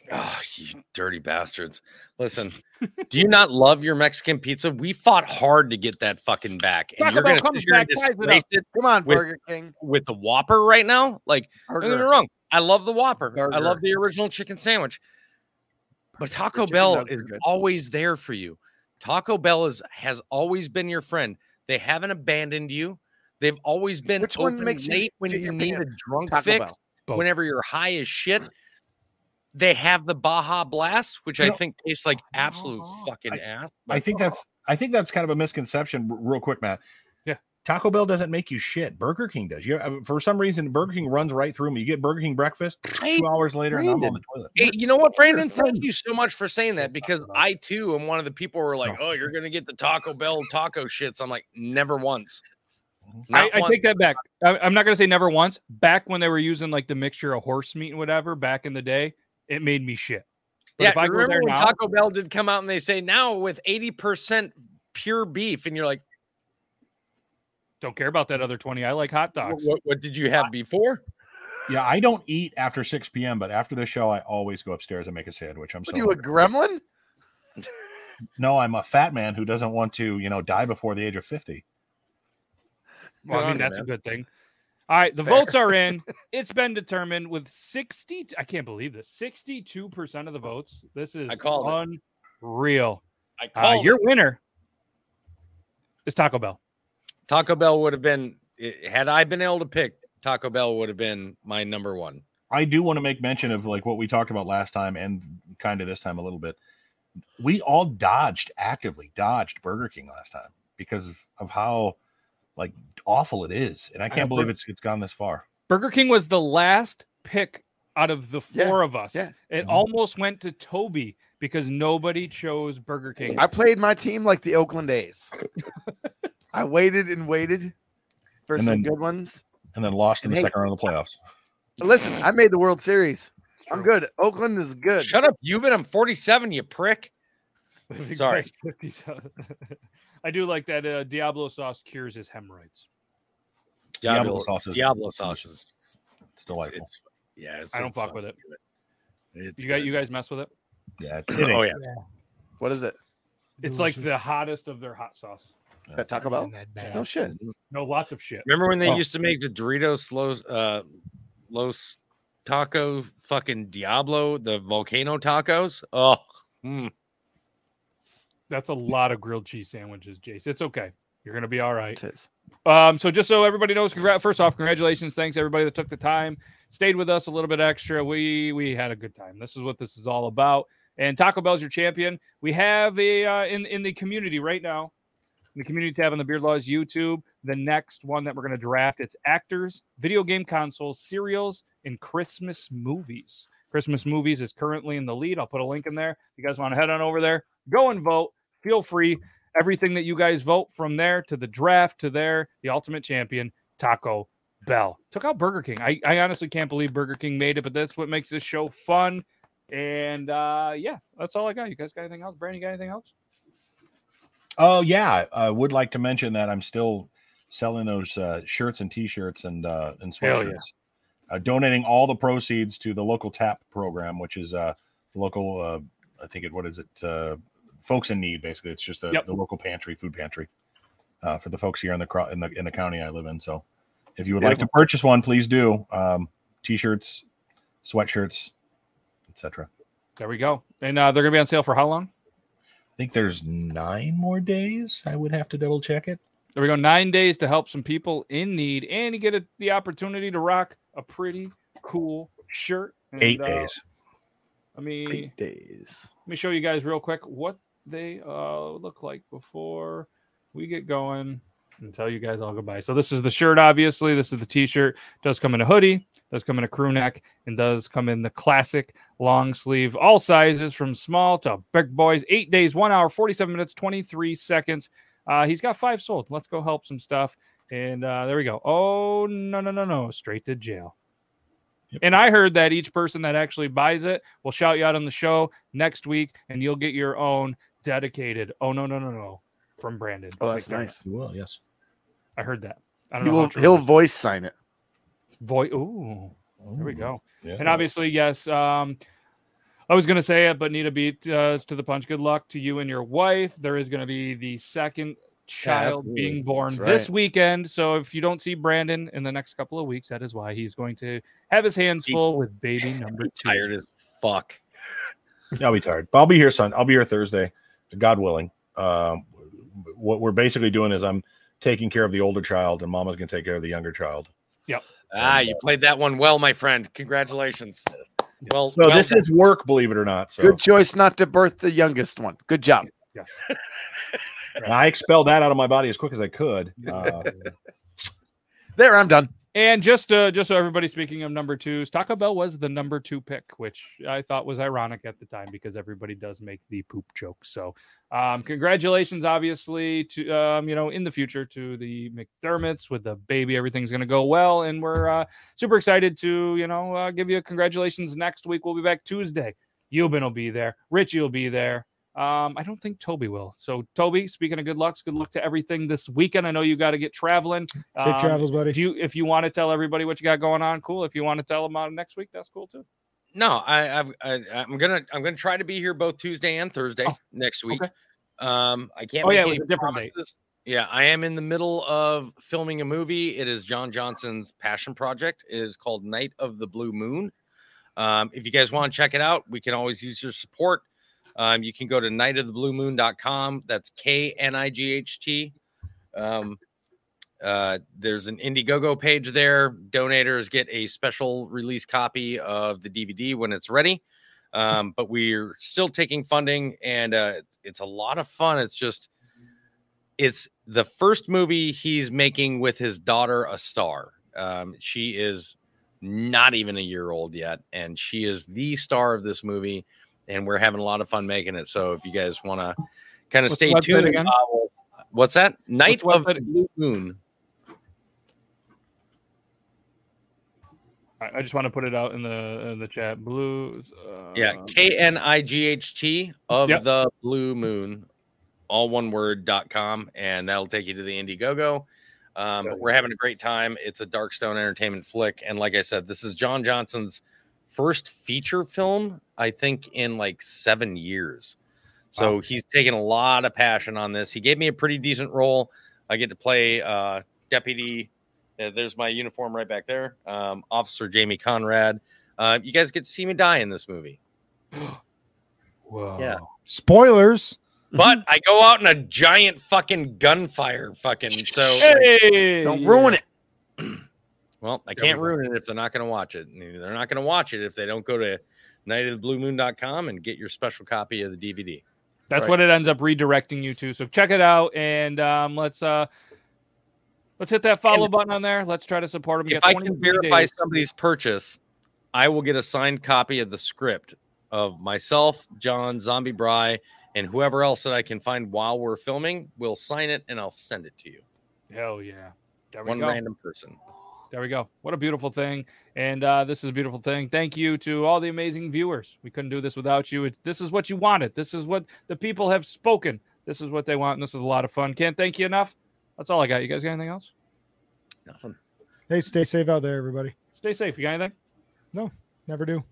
Oh, you dirty bastards. Listen, do you not love your Mexican pizza? We fought hard to get that fucking back. And Taco you're Bell gonna, comes you're gonna back, it disgrace it Come on, With- Burger King. with the Whopper right now? Like, don't get me wrong. I love the Whopper. I love the original chicken sandwich. But Taco Bell is good. always there for you. Taco Bell is has always been your friend. They haven't abandoned you. They've always been Which one open makes you late when shit you your need a drunk Taco fix. Bell. Whenever you're high as shit, they have the Baja Blast, which I know- think tastes like absolute fucking I- ass. I but- think that's I think that's kind of a misconception. r- Real quick, Matt. Yeah. Taco Bell doesn't make you shit. Burger King does. You uh, for some reason Burger King runs right through me. You get Burger King breakfast I- two hours later, and I'm on the toilet. Hey, you know what, Brandon? Thank you so much for saying that because I too am one of the people who are like, "Oh, you're gonna get the Taco Bell taco shits." I'm like, never once. Mm-hmm. I, I take that back. I, I'm not gonna say never once. Back when they were using like the mixture of horse meat and whatever, back in the day, it made me shit. But yeah, if I remember when now, Taco Bell did come out and they say now with 80% pure beef, and you're like, don't care about that other 20. I like hot dogs. what, what did you have before? Yeah, I don't eat after 6 p.m., but after the show, I always go upstairs and make a sandwich. I'm What so are you a gremlin? no, I'm a fat man who doesn't want to, you know, die before the age of 50. Well, I on mean, you, that's a good thing. All right, the Fair. votes are in. It's been determined with 60. I can't believe this. 62% of the votes. This is I called it. unreal. I Uh, called your winner is Taco Bell. Taco Bell would have been had I been able to pick. Taco Bell would have been my number one. I do want to make mention of like what we talked about last time and kind of this time a little bit. We all dodged actively dodged Burger King last time because of, of how like awful it is, and I can't know, believe Bur- it's it's gone this far. Burger King was the last pick out of the Yeah, four of us. yeah. It Mhm. almost went to Toby because nobody chose Burger King. I played my team like the Oakland A's. I waited and waited for And some then- good ones. And then lost in the Hey. second round of the playoffs. Listen, I made the World Series. I'm good. Oakland is good. Shut up, Euban. I'm 47, you prick. Sorry. 57. I do like that uh, Diablo sauce cures his hemorrhoids. Diablo Diablo, sauce is- Diablo sauce is It's delightful. It's, yeah, it's, I don't it's fuck with it. It's You guys, good. you guys mess with it? yeah, it, oh it ain't- yeah. What is it? It's like the hottest of their hot sauce. At Taco Bell? Not that bad. No shit. No, lots of shit. Remember when they Oh. used to make the Doritos Los uh Los Taco fucking Diablo, the volcano tacos? Oh, mm. That's a lot of grilled cheese sandwiches, Jace. It's okay. You're gonna be all right. It is. Um, so just so everybody knows, congrat first off, congratulations. Thanks everybody that took the time, stayed with us a little bit extra. We we had a good time. This is what this is all about. And Taco Bell's your champion. We have a uh, in in the community right now, in the community tab on the Beard Laws YouTube. The next one that we're going to draft it's actors, video game consoles, cereals, and Christmas movies. Christmas movies is currently in the lead. I'll put a link in there. If you guys want to head on over there, go and vote. Feel free everything that you guys vote from there to the draft to there, the ultimate champion, Taco Bell. Took out Burger King. I, I honestly can't believe Burger King made it, but that's what makes this show fun. And uh yeah, that's all I got. You guys got anything else? Brandon, you got anything else? Oh yeah, I would like to mention that I'm still selling those uh, shirts and T-shirts and uh, and sweatshirts. yeah. Uh, donating all the proceeds to the local TAP program, which is uh, local. Uh, I think it. What is it? Uh, folks in need. Basically, it's just the, Yep. the local pantry, food pantry, uh, for the folks here in the in the in the county I live in. So, if you would like to purchase one, please do. Um, T-shirts, sweatshirts, etc. There we go. And uh they're gonna be on sale for how long? I think there's nine more days. I would have to double check it. There we go. Nine days to help some people in need, and you get a, the opportunity to rock a pretty cool shirt. And, Eight uh, days. Let me Eight days. let me show you guys real quick what they uh look like before we get going and tell you guys all goodbye. So this is the shirt, obviously. This is the t-shirt. Does come in a hoodie, does come in a crew neck, and does come in the classic long sleeve, all sizes from small to big boys. Eight days, one hour, 47 minutes, 23 seconds. Uh, he's got five sold. Let's go help some stuff. And uh, there we go. Oh no, no, no, no. Straight to jail. Yep. And I heard that each person that actually buys it will shout you out on the show next week, and you'll get your own dedicated. Oh no, no, no, no, from Brandon. Oh, that's McDermott. nice. You will, yes. I heard that. I don't he know. Will, he'll it is. voice sign it. Voi- Ooh, there we go. Yeah. And obviously, yes. Um, I was going to say it, but Nita beat us to the punch. Good luck to you and your wife. There is going to be the second child absolutely. being born That's this weekend. So if you don't see Brandon in the next couple of weeks, that is why he's going to have his hands He- full with baby number two. tired as fuck. I'll be tired, but I'll be here son. I'll be here Thursday, God willing. Um, what we're basically doing is I'm taking care of the older child, and Mama's going to take care of the younger child. Yep. Ah, you played that one well, my friend. Congratulations. Well, So well this done. is work, believe it or not. So Good choice not to birth the youngest one. Good job. and I expelled that out of my body as quick as I could. Uh, There, I'm done. And just uh, just so everybody speaking of number twos, Taco Bell was the number two pick, which I thought was ironic at the time because everybody does make the poop joke. So, um, congratulations, obviously, to um, you know in the future to the McDermotts with the baby. Everything's going to go well, and we're uh, super excited to you know uh, give you congratulations next week. We'll be back Tuesday. Eubin will be there. Richie will be there. Um, I don't think Toby will. So, Toby, speaking of good lucks, good luck to everything this weekend. I know you got to get traveling. Safe Um, travels, buddy. if you if you want to tell everybody what you got going on, cool. If you want to tell them on next week, that's cool too. No, I, I've, I, I'm gonna, I'm gonna try to be here both Tuesday and Thursday Oh, next week. okay. Um, I can't. Oh, make yeah, it any different date. promises. Yeah, I am in the middle of filming a movie. It is John Johnson's passion project. It is called Night of the Blue Moon. Um, if you guys want to check it out, we can always use your support. Um, you can go to knightofthebluemoon.com. That's K N I G H T. Um, uh, there's an Indiegogo page there. Donators get a special release copy of the DVD when it's ready. Um, but we're still taking funding, and uh, it's, a lot of fun. It's just, it's the first movie he's making with his daughter, a star. Um, she is not even a year old yet, and she is the star of this movie. And we're having a lot of fun making it. So if you guys want to kind of What's stay tuned, again? Will- what's that? Night What's of? Blue Moon. I, I just want to put it out in the in the chat. Blues. Uh, Yeah, K N I G H T of Yep. the Blue Moon, all one word dot com, and that'll take you to the Indiegogo. Um, but we're having a great time. It's a Darkstone Entertainment flick, and like I said, this is John Johnson's first feature film, I think, in like seven years. So Wow. he's taken a lot of passion on this. He gave me a pretty decent role. I get to play uh, deputy. uh, there's my uniform right back there, um, Officer Jamie Conrad. Uh, you guys get to see me die in this movie. Whoa. Yeah. Spoilers. But I go out in a giant fucking gunfire, fucking. So, Hey, Don't yeah. ruin it. Well, I can't ruin it if they're not going to watch it. They're not going to watch it if they don't go to knightofthebluemoon.com and get your special copy of the DVD. That's Right. what it ends up redirecting you to. So check it out and um, let's uh let's hit that follow And- button on there. Let's try to support them. If I can verify somebody's purchase, I will get a signed copy of the script of myself, John, Zombie Bry, and whoever else that I can find while we're filming. We'll sign it and I'll send it to you. Hell yeah. There we One go. random person. There we go. What a beautiful thing. And uh, this is a beautiful thing. Thank you to all the amazing viewers. We couldn't do this without you. It, this is what you wanted. This is what the people have spoken. This is what they want. And this is a lot of fun. Can't thank you enough. That's all I got. You guys got anything else? Nothing. Hey, stay safe out there, everybody. Stay safe. You got anything? No, never do.